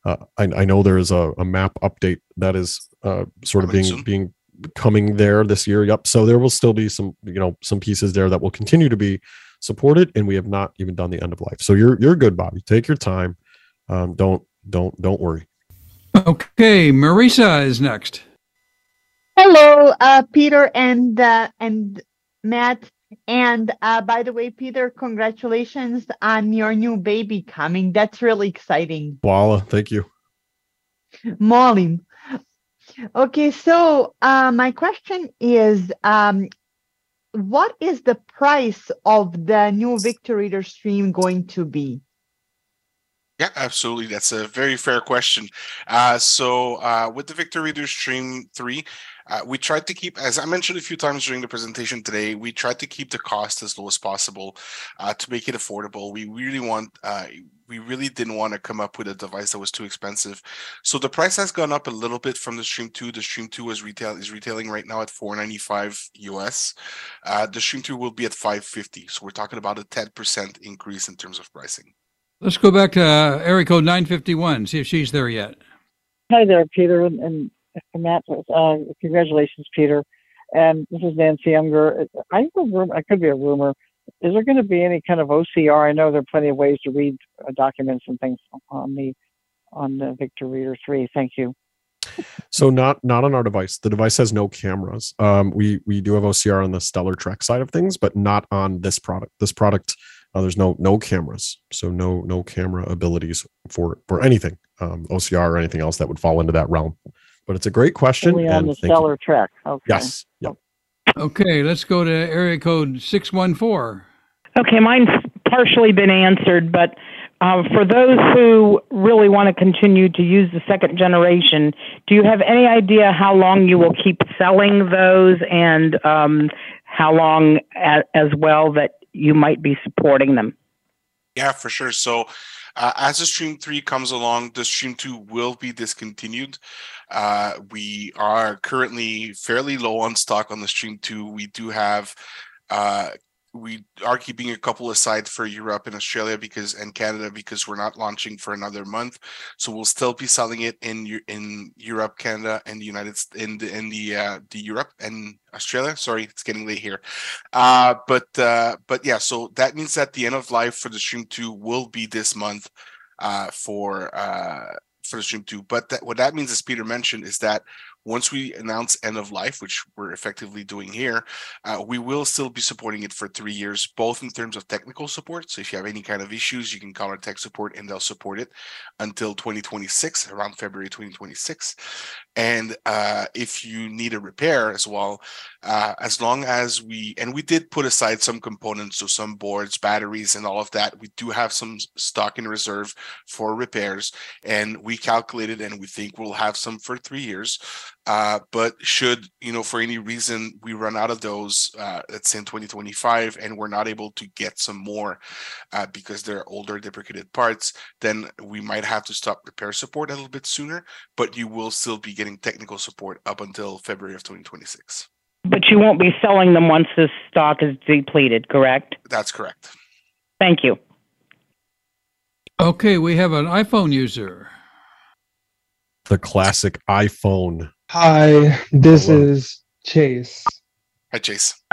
Speaker 4: Uh, I, I, know there is a, a, map update that is uh, sort of being being coming there this year. Yep. So there will still be some you know some pieces there that will continue to be supported, and we have not even done the end of life. So you're you're good, Bobby. Take your time. Um, don't don't don't worry.
Speaker 7: Okay, Marisa is next.
Speaker 20: Hello, uh, Peter and uh, and Matt. And uh, by the way, Peter, congratulations on your new baby coming. That's really exciting.
Speaker 4: Voila, thank you.
Speaker 20: Molly. Okay, so uh, my question is um, what is the price of the new Victor Reader stream going to be?
Speaker 3: Yeah, absolutely. That's a very fair question. Uh, so, uh, with the Victor Reader Stream 3, uh, we tried to keep, as I mentioned a few times during the presentation today, we tried to keep the cost as low as possible uh, to make it affordable. We really want, uh, we really didn't want to come up with a device that was too expensive. So the price has gone up a little bit from the Stream 2. The Stream 2 is retail is retailing right now at 495 US. Uh, the Stream 2 will be at 550. So we're talking about a 10% increase in terms of pricing.
Speaker 7: Let's go back to uh, area code 951, see if she's there yet.
Speaker 21: Hi there, Peter, and, and Matt, uh, congratulations, Peter. And this is Nancy Younger. I I could be a rumor. Is there going to be any kind of OCR? I know there are plenty of ways to read uh, documents and things on the on the Victor Reader Three. Thank you.
Speaker 4: So not not on our device. The device has no cameras. Um, we we do have OCR on the Stellar Trek side of things, but not on this product. This product, uh, there's no no cameras, so no no camera abilities for for anything um, OCR or anything else that would fall into that realm. But it's a great question.
Speaker 21: Only on the Stellar Trek. Okay.
Speaker 4: Yes. Yep.
Speaker 7: Okay, let's go to area code 614.
Speaker 22: Okay, mine's partially been answered, but uh, for those who really want to continue to use the second generation, do you have any idea how long you will keep selling those and um, how long a- as well that you might be supporting them?
Speaker 3: Yeah, for sure. So uh, as the Stream 3 comes along, the Stream 2 will be discontinued. Uh, we are currently fairly low on stock on the Stream 2. We do have uh, we are keeping a couple aside for Europe and Australia because and Canada because we're not launching for another month. So we'll still be selling it in in Europe, Canada, and the United in the in the uh, the Europe and Australia. Sorry, it's getting late here. Uh, but uh, but yeah, so that means that the end of life for the Stream Two will be this month uh, for uh, for the Stream Two. But that, what that means, as Peter mentioned, is that once we announce end of life, which we're effectively doing here, uh, we will still be supporting it for three years, both in terms of technical support. So if you have any kind of issues, you can call our tech support and they'll support it until 2026, around February 2026. And uh, if you need a repair as well, uh, as long as we, and we did put aside some components, so some boards, batteries, and all of that, we do have some stock in reserve for repairs. And we calculated and we think we'll have some for three years. Uh, but should you know for any reason we run out of those, uh, let's say in 2025, and we're not able to get some more uh, because they're older deprecated parts, then we might have to stop repair support a little bit sooner. But you will still be getting technical support up until February of 2026.
Speaker 22: But you won't be selling them once the stock is depleted, correct?
Speaker 3: That's correct.
Speaker 22: Thank you.
Speaker 7: Okay, we have an iPhone user.
Speaker 4: The classic iPhone.
Speaker 23: Hi, this
Speaker 4: Hello.
Speaker 23: is Chase.
Speaker 3: Hi, Chase.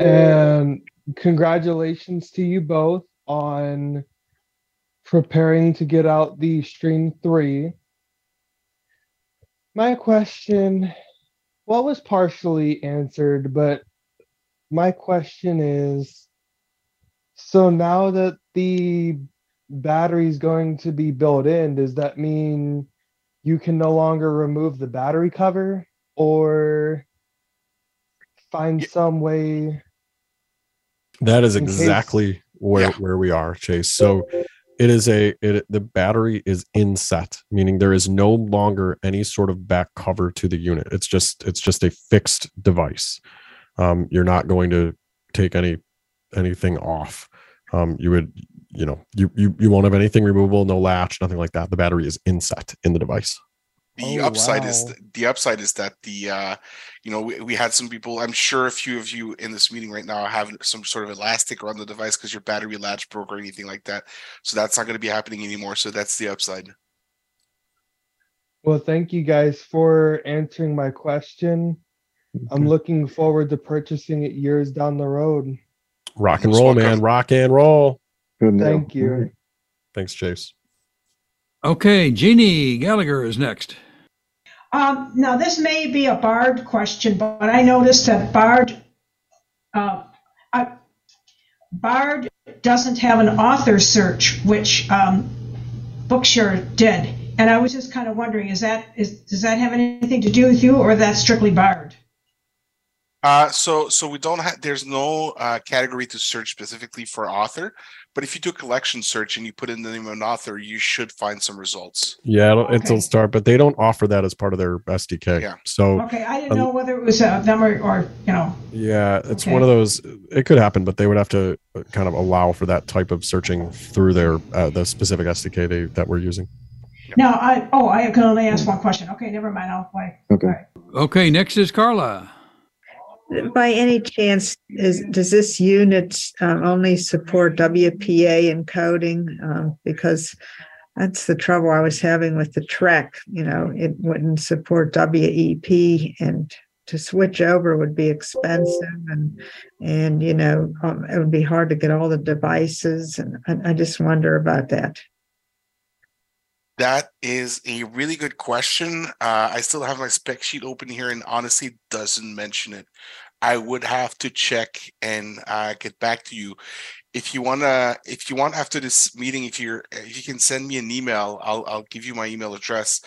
Speaker 23: And congratulations to you both on preparing to get out the Stream 3. My question, well, was partially answered, but my question is so now that the battery is going to be built in, does that mean you can no longer remove the battery cover or find some way?
Speaker 4: That is
Speaker 23: in case-
Speaker 4: exactly where where we are, Chase. So it is a it the battery is inset, meaning there is no longer any sort of back cover to the unit. It's just it's just a fixed device. Um, you're not going to take any anything off. Um, you would you know you you you won't have anything removable, no latch, nothing like that. The battery is inset in the device.
Speaker 3: The
Speaker 23: Oh,
Speaker 3: upside is
Speaker 23: wow.
Speaker 3: the upside is that the uh, you know we, we had some people. I'm sure a few of you in this meeting right now have some sort of elastic around the device because your battery latch broke or anything like that. So that's not going to be happening anymore. So that's the upside.
Speaker 23: Well, thank you guys for answering my question. I'm looking forward to purchasing it years down the road.
Speaker 4: Rock and roll, man. Rock and roll.
Speaker 23: Thank you.
Speaker 4: Thanks, Chase.
Speaker 7: Okay, Jeannie Gallagher is next.
Speaker 24: Um, now, this may be a Bard question, but I noticed that Bard, uh, I, Bard doesn't have an author search, which um, Bookshare did. And I was just kind of wondering, is that is does that have anything to do with you, or that's strictly Bard?
Speaker 3: Uh, so so we don't have there's no uh, category to search specifically for author, but if you do a collection search and you put in the name of an author, you should find some results.
Speaker 4: Yeah, it'll, it'll start, but they don't offer that as part of their SDK.
Speaker 3: Yeah.
Speaker 4: So
Speaker 24: Okay, I didn't
Speaker 4: um,
Speaker 24: know whether it was uh, them or, or you know.
Speaker 4: Yeah, it's
Speaker 24: Okay.
Speaker 4: one of those. It could happen, but they would have to uh, kind of allow for that type of searching through their uh, the specific SDK they, that we're using.
Speaker 24: Now, I oh, I can only ask one question. Okay, never mind. I'll wait.
Speaker 10: Okay.
Speaker 7: Okay, next is Carla.
Speaker 25: By any chance, is, does this unit um, only support WPA encoding? Um, because that's the trouble I was having with the Trek. You know, it wouldn't support WEP, and to switch over would be expensive, and and you know, um, it would be hard to get all the devices, and I, I just wonder about that.
Speaker 3: That is a really good question. Uh, I still have my spec sheet open here, and honestly, doesn't mention it. I would have to check and uh, get back to you. If you wanna, if you want after this meeting, if you're, if you can send me an email, I'll I'll give you my email address.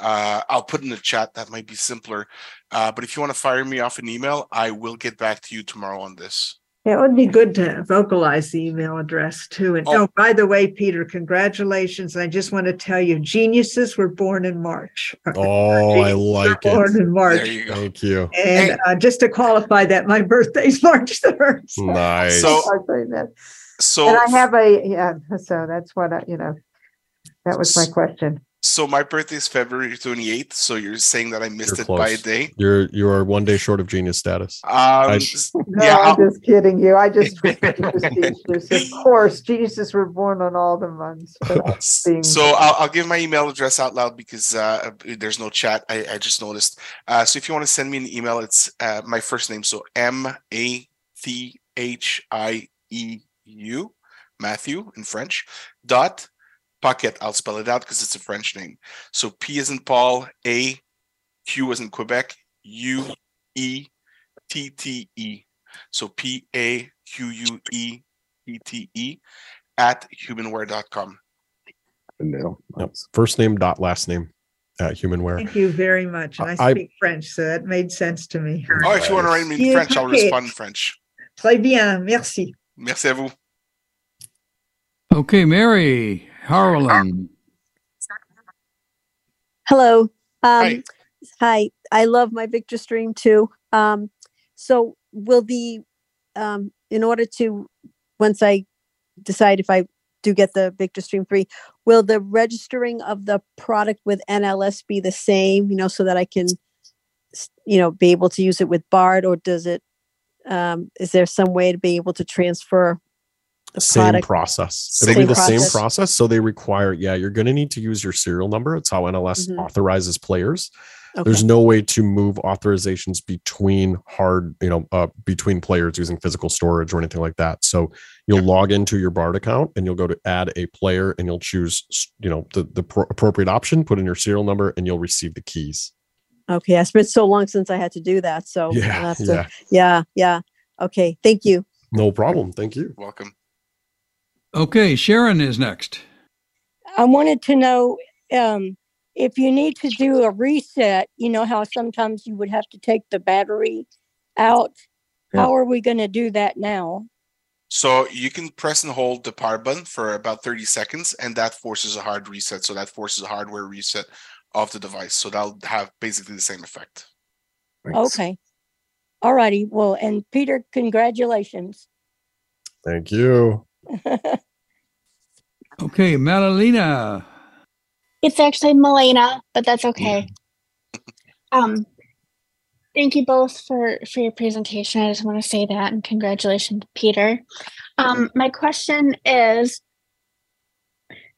Speaker 3: Uh, I'll put in the chat. That might be simpler. Uh, but if you want to fire me off an email, I will get back to you tomorrow on this.
Speaker 25: It would be good to vocalize the email address too. And oh, by the way, Peter, congratulations. I just want to tell you, geniuses were born in March.
Speaker 4: Oh, I like it.
Speaker 25: Born in March.
Speaker 4: Thank you.
Speaker 25: And uh, just to qualify that, my birthday's March 3rd. So
Speaker 4: Nice.
Speaker 3: So-
Speaker 25: I'll say.
Speaker 3: So
Speaker 25: and I have a, yeah, so that's what I, you know, that was my question.
Speaker 3: So my birthday is February 28th. So you're saying that I missed
Speaker 4: You're
Speaker 3: it by a day?
Speaker 4: You're you are one day short of genius status.
Speaker 3: Um,
Speaker 4: I-
Speaker 3: s-
Speaker 25: No,
Speaker 3: yeah,
Speaker 25: I'm
Speaker 3: I'll-
Speaker 25: just kidding you. I just, of course, geniuses were born on all the months. but I'm being-
Speaker 3: So I'll, I'll give my email address out loud because uh, there's no chat. I, I just noticed. Uh, so if you want to send me an email, it's uh, my first name. So M A T H I E U, Matthew in French, dot Paquette. I'll spell it out because it's a French name. So P is in Paul, A, Q is in Quebec, U E T T E. So P A Q U E T T E at humanware.com.
Speaker 4: Yep. First name dot last name at humanware.
Speaker 25: Thank you very much. And I
Speaker 4: I-
Speaker 25: speak French, so that made sense to me.
Speaker 3: Oh, if you want to write me in
Speaker 25: Yeah,
Speaker 3: French, I'll
Speaker 25: okay.
Speaker 3: respond in French.
Speaker 25: Très bien, merci.
Speaker 3: Merci à vous.
Speaker 7: Okay, Mary Harlan.
Speaker 26: Hello. Um, hi. I love my Victor Stream too. Um, so will the, um, in order to, once I decide if I do get the Victor Stream 3, will the registering of the product with NLS be the same, you know, so that I can, you know, be able to use it with BARD or does it, um, is there some way to be able to transfer the
Speaker 4: Same process.
Speaker 26: Same
Speaker 4: It'll be the
Speaker 26: process.
Speaker 4: same process. So they require, yeah, you're going to need to use your serial number. It's how NLS
Speaker 26: Mhm.
Speaker 4: authorizes players.
Speaker 26: Okay.
Speaker 4: There's no way to move authorizations between hard, you know, uh, between players using physical storage or anything like that. So you'll log into your Bard account and you'll go to add a player and you'll choose, you know, the, the pro- appropriate option, put in your serial number and you'll receive the keys.
Speaker 26: Okay, it's been so long since I had to do that, so
Speaker 4: Yeah,
Speaker 26: I'll have to-
Speaker 4: yeah.
Speaker 26: yeah, yeah. Okay, thank you.
Speaker 4: No problem. Thank you.
Speaker 3: Welcome.
Speaker 7: Okay, Sharon is next.
Speaker 27: I wanted to know um, if you need to do a reset. You know how sometimes you would have to take the battery out.
Speaker 3: Yeah.
Speaker 27: How are we going to do that now?
Speaker 3: So you can press and hold the power button for about 30 seconds, and that forces a hard reset. So that forces a hardware reset of the device. So that'll have basically the same effect.
Speaker 27: Okay. All righty. Well, and Peter, congratulations.
Speaker 4: Thank you.
Speaker 7: Okay, Malalina.
Speaker 28: It's actually Milena, but that's okay. Um, thank you both for for your presentation. I just want to say that and congratulations, Peter. Um, my question is,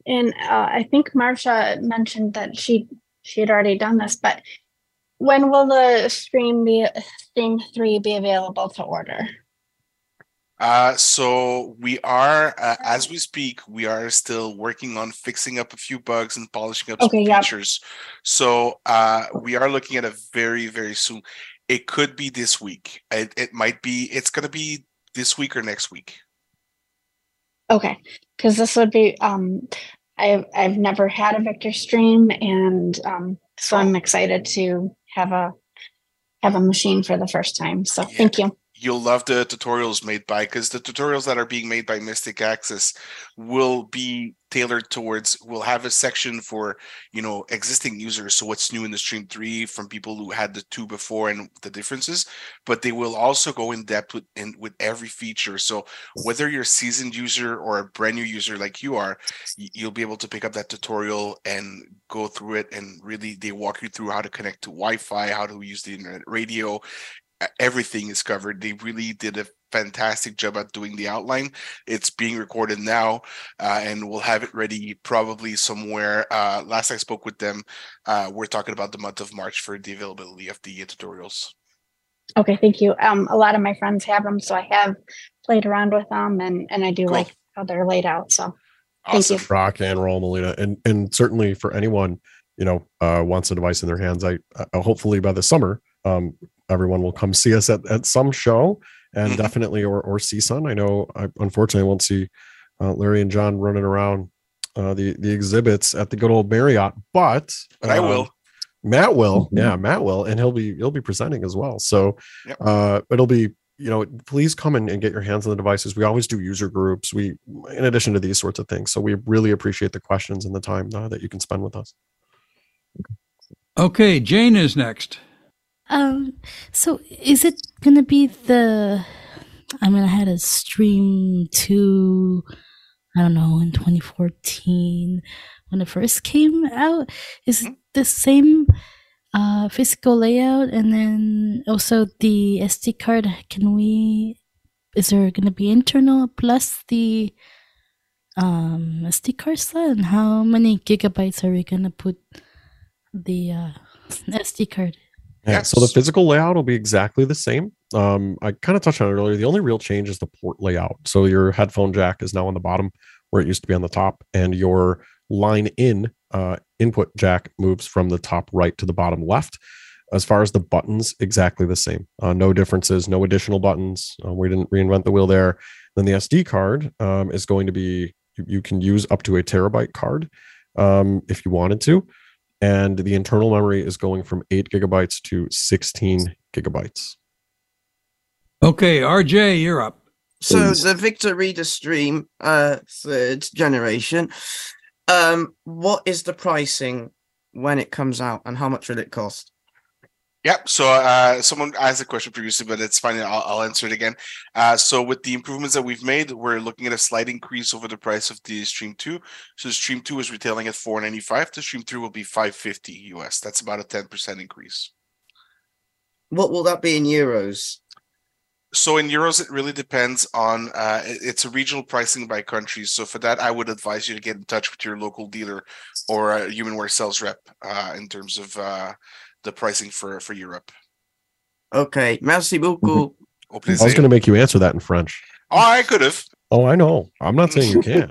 Speaker 28: and uh, I think Marcia mentioned that she she had already done this, but when will the stream be stream three be available to order?
Speaker 3: Uh, so we are, uh, as we speak, we are still working on fixing up a few bugs and polishing up
Speaker 28: Okay,
Speaker 3: some features. So uh, we are looking at a very, very soon. It could be this week. It, it might be. It's going to be this week or next week.
Speaker 28: Okay, because this would be um, I've I've never had a Victor stream, and um, so I'm excited to have a have a machine for the first time. So thank you.
Speaker 3: You'll love the tutorials made by because the tutorials that are being made by Mystic Access will be tailored towards. We'll have a section for you know existing users. So what's new in the Stream Three from people who had the two before and the differences. But they will also go in depth with in with every feature. So whether you're a seasoned user or a brand new user like you are, you'll be able to pick up that tutorial and go through it. And really, they walk you through how to connect to Wi-Fi, how to use the internet radio, everything is covered. They really did a fantastic job at doing the outline. It's being recorded now, uh, and we'll have it ready probably somewhere. Uh, last I spoke with them, uh, we're talking about the month of March for the availability of the tutorials.
Speaker 28: Okay, thank you. Um, a lot of my friends have them, so I have played around with them, and and I do like how they're laid out. So thank you.
Speaker 4: Rock and roll, Melina, and and certainly for anyone you know uh, wants a device in their hands, I uh, hopefully by the summer, um, everyone will come see us at, at some show, and definitely or or CSUN. I know I unfortunately won't see uh, Larry and John running around uh, the the exhibits at the good old Marriott, but
Speaker 3: But I
Speaker 4: um,
Speaker 3: will.
Speaker 4: Matt will, yeah, Matt will, and he'll be he'll be presenting as well. So
Speaker 3: Yep.
Speaker 4: uh, it'll be you know please come and, and get your hands on the devices. We always do user groups. We in addition to these sorts of things. So we really appreciate the questions and the time uh, that you can spend with us.
Speaker 7: Okay, Jane is next.
Speaker 29: Um, so is it gonna be the? I mean, I had a stream two. I don't know in 2014 when it first came out. Is it the same uh, physical layout, and then also the SD card? Can we? Is there gonna be internal plus the um SD card slot? And how many gigabytes are we gonna put the uh, SD card?
Speaker 4: Yeah. So the physical layout will be exactly the same. Um, I kind of touched on it earlier. The only real change is the port layout. So your headphone jack is now on the bottom where it used to be on the top, and your line in uh, input jack moves from the top right to the bottom left. As far as the buttons, exactly the same. Uh, no differences, no additional buttons. Uh, we didn't reinvent the wheel there. Then the SD card um, is going to be you, you can use up to a terabyte card um, if you wanted to and the internal memory is going from 8 gigabytes to 16 gigabytes
Speaker 7: Okay, RJ, you're up.
Speaker 30: So the Victor Reader Stream, uh, third generation. Um, what is the pricing when it comes out, and how much will it cost?
Speaker 3: Yep. So uh, someone asked a question previously, but it's fine. I'll, I'll answer it again. Uh, so with the improvements that we've made, we're looking at a slight increase over the price of the Stream Two. So the Stream Two is retailing at four ninety five. The Stream Three will be five fifty US. That's about a ten percent increase.
Speaker 30: What will that be in euros?
Speaker 3: So in euros, it really depends on. Uh, it's a regional pricing by country. So for that, I would advise you to get in touch with your local dealer or a Humanware sales rep uh, in terms of uh, the pricing for for Europe.
Speaker 30: Okay, merci beaucoup.
Speaker 3: Au
Speaker 4: i was going to make you answer that in french
Speaker 3: Oh, I could have.
Speaker 4: Oh i know i'm not saying you can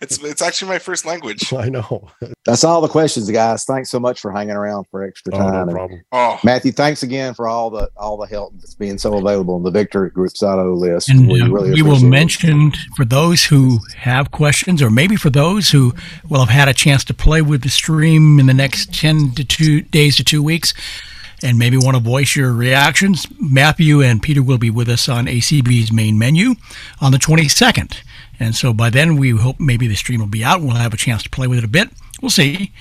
Speaker 3: it's it's actually my first language.
Speaker 4: I know.
Speaker 10: That's all the questions, guys. Thanks so much for hanging around for extra
Speaker 4: Oh, no
Speaker 10: time.
Speaker 4: Problem.
Speaker 3: Oh,
Speaker 10: Matthew, thanks again for all the all the help that's being so available on the Victor Group Sado list.
Speaker 31: And
Speaker 10: we
Speaker 31: uh,
Speaker 10: really
Speaker 31: we will
Speaker 10: appreciate it.
Speaker 31: mention for those who have questions, or maybe for those who will have had a chance to play with the stream in the next 10 to two days to two weeks, and maybe want to voice your reactions, Matthew and Peter will be with us on ACB's main menu on the 22nd. And so by then, we hope maybe the stream will be out and we'll have a chance to play with it a bit. We'll see.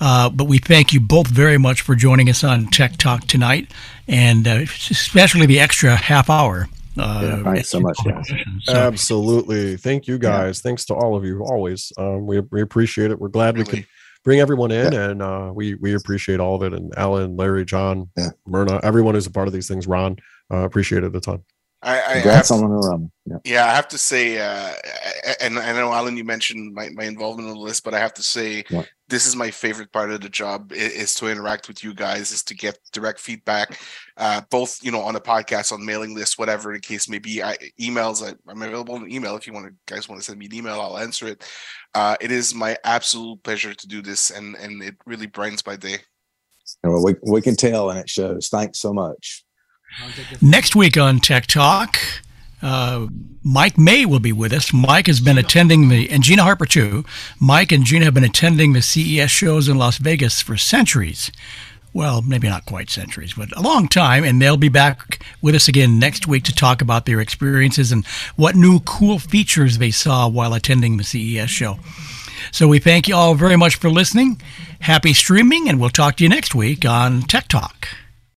Speaker 31: Uh, but we thank you both very much for joining us on Tech Talk tonight, and uh, especially the extra half hour. Uh,
Speaker 10: Yeah, thanks so much, guys.
Speaker 31: So-
Speaker 4: Absolutely. Thank you guys. Thanks to all of you always. Um, we, we appreciate it. We're glad we could bring everyone in and uh, we, we appreciate all of it. And Alan, Larry, John, Myrna, everyone who's a part of these things, Ron, uh, appreciate it a ton.
Speaker 3: I, I
Speaker 10: Congrats
Speaker 3: have-
Speaker 10: on the run. Yeah.
Speaker 3: Yeah, I have to say, uh, and I know Alan, you mentioned my, my involvement in the list, but I have to say,
Speaker 10: Yeah.
Speaker 3: This is my favorite part of the job i- is to interact with you guys, is to get direct feedback, uh, both you know on the podcast, on mailing lists, whatever the case may be. I, emails, I, I'm available in email if you want to, guys want to send me an email, I'll answer it. Uh, it is my absolute pleasure to do this, and and it really brightens my day.
Speaker 10: Well, we, we can tell and it shows. Thanks so much.
Speaker 31: Next week on Tech Talk, uh, Mike May will be with us. Mike has been attending the, and Gina Harper too. Mike and Gina have been attending the CES shows in Las Vegas for centuries. Well, maybe not quite centuries, but a long time. And they'll be back with us again next week to talk about their experiences and what new cool features they saw while attending the CES show. So we thank you all very much for listening. Happy streaming, and we'll talk to you next week on Tech Talk.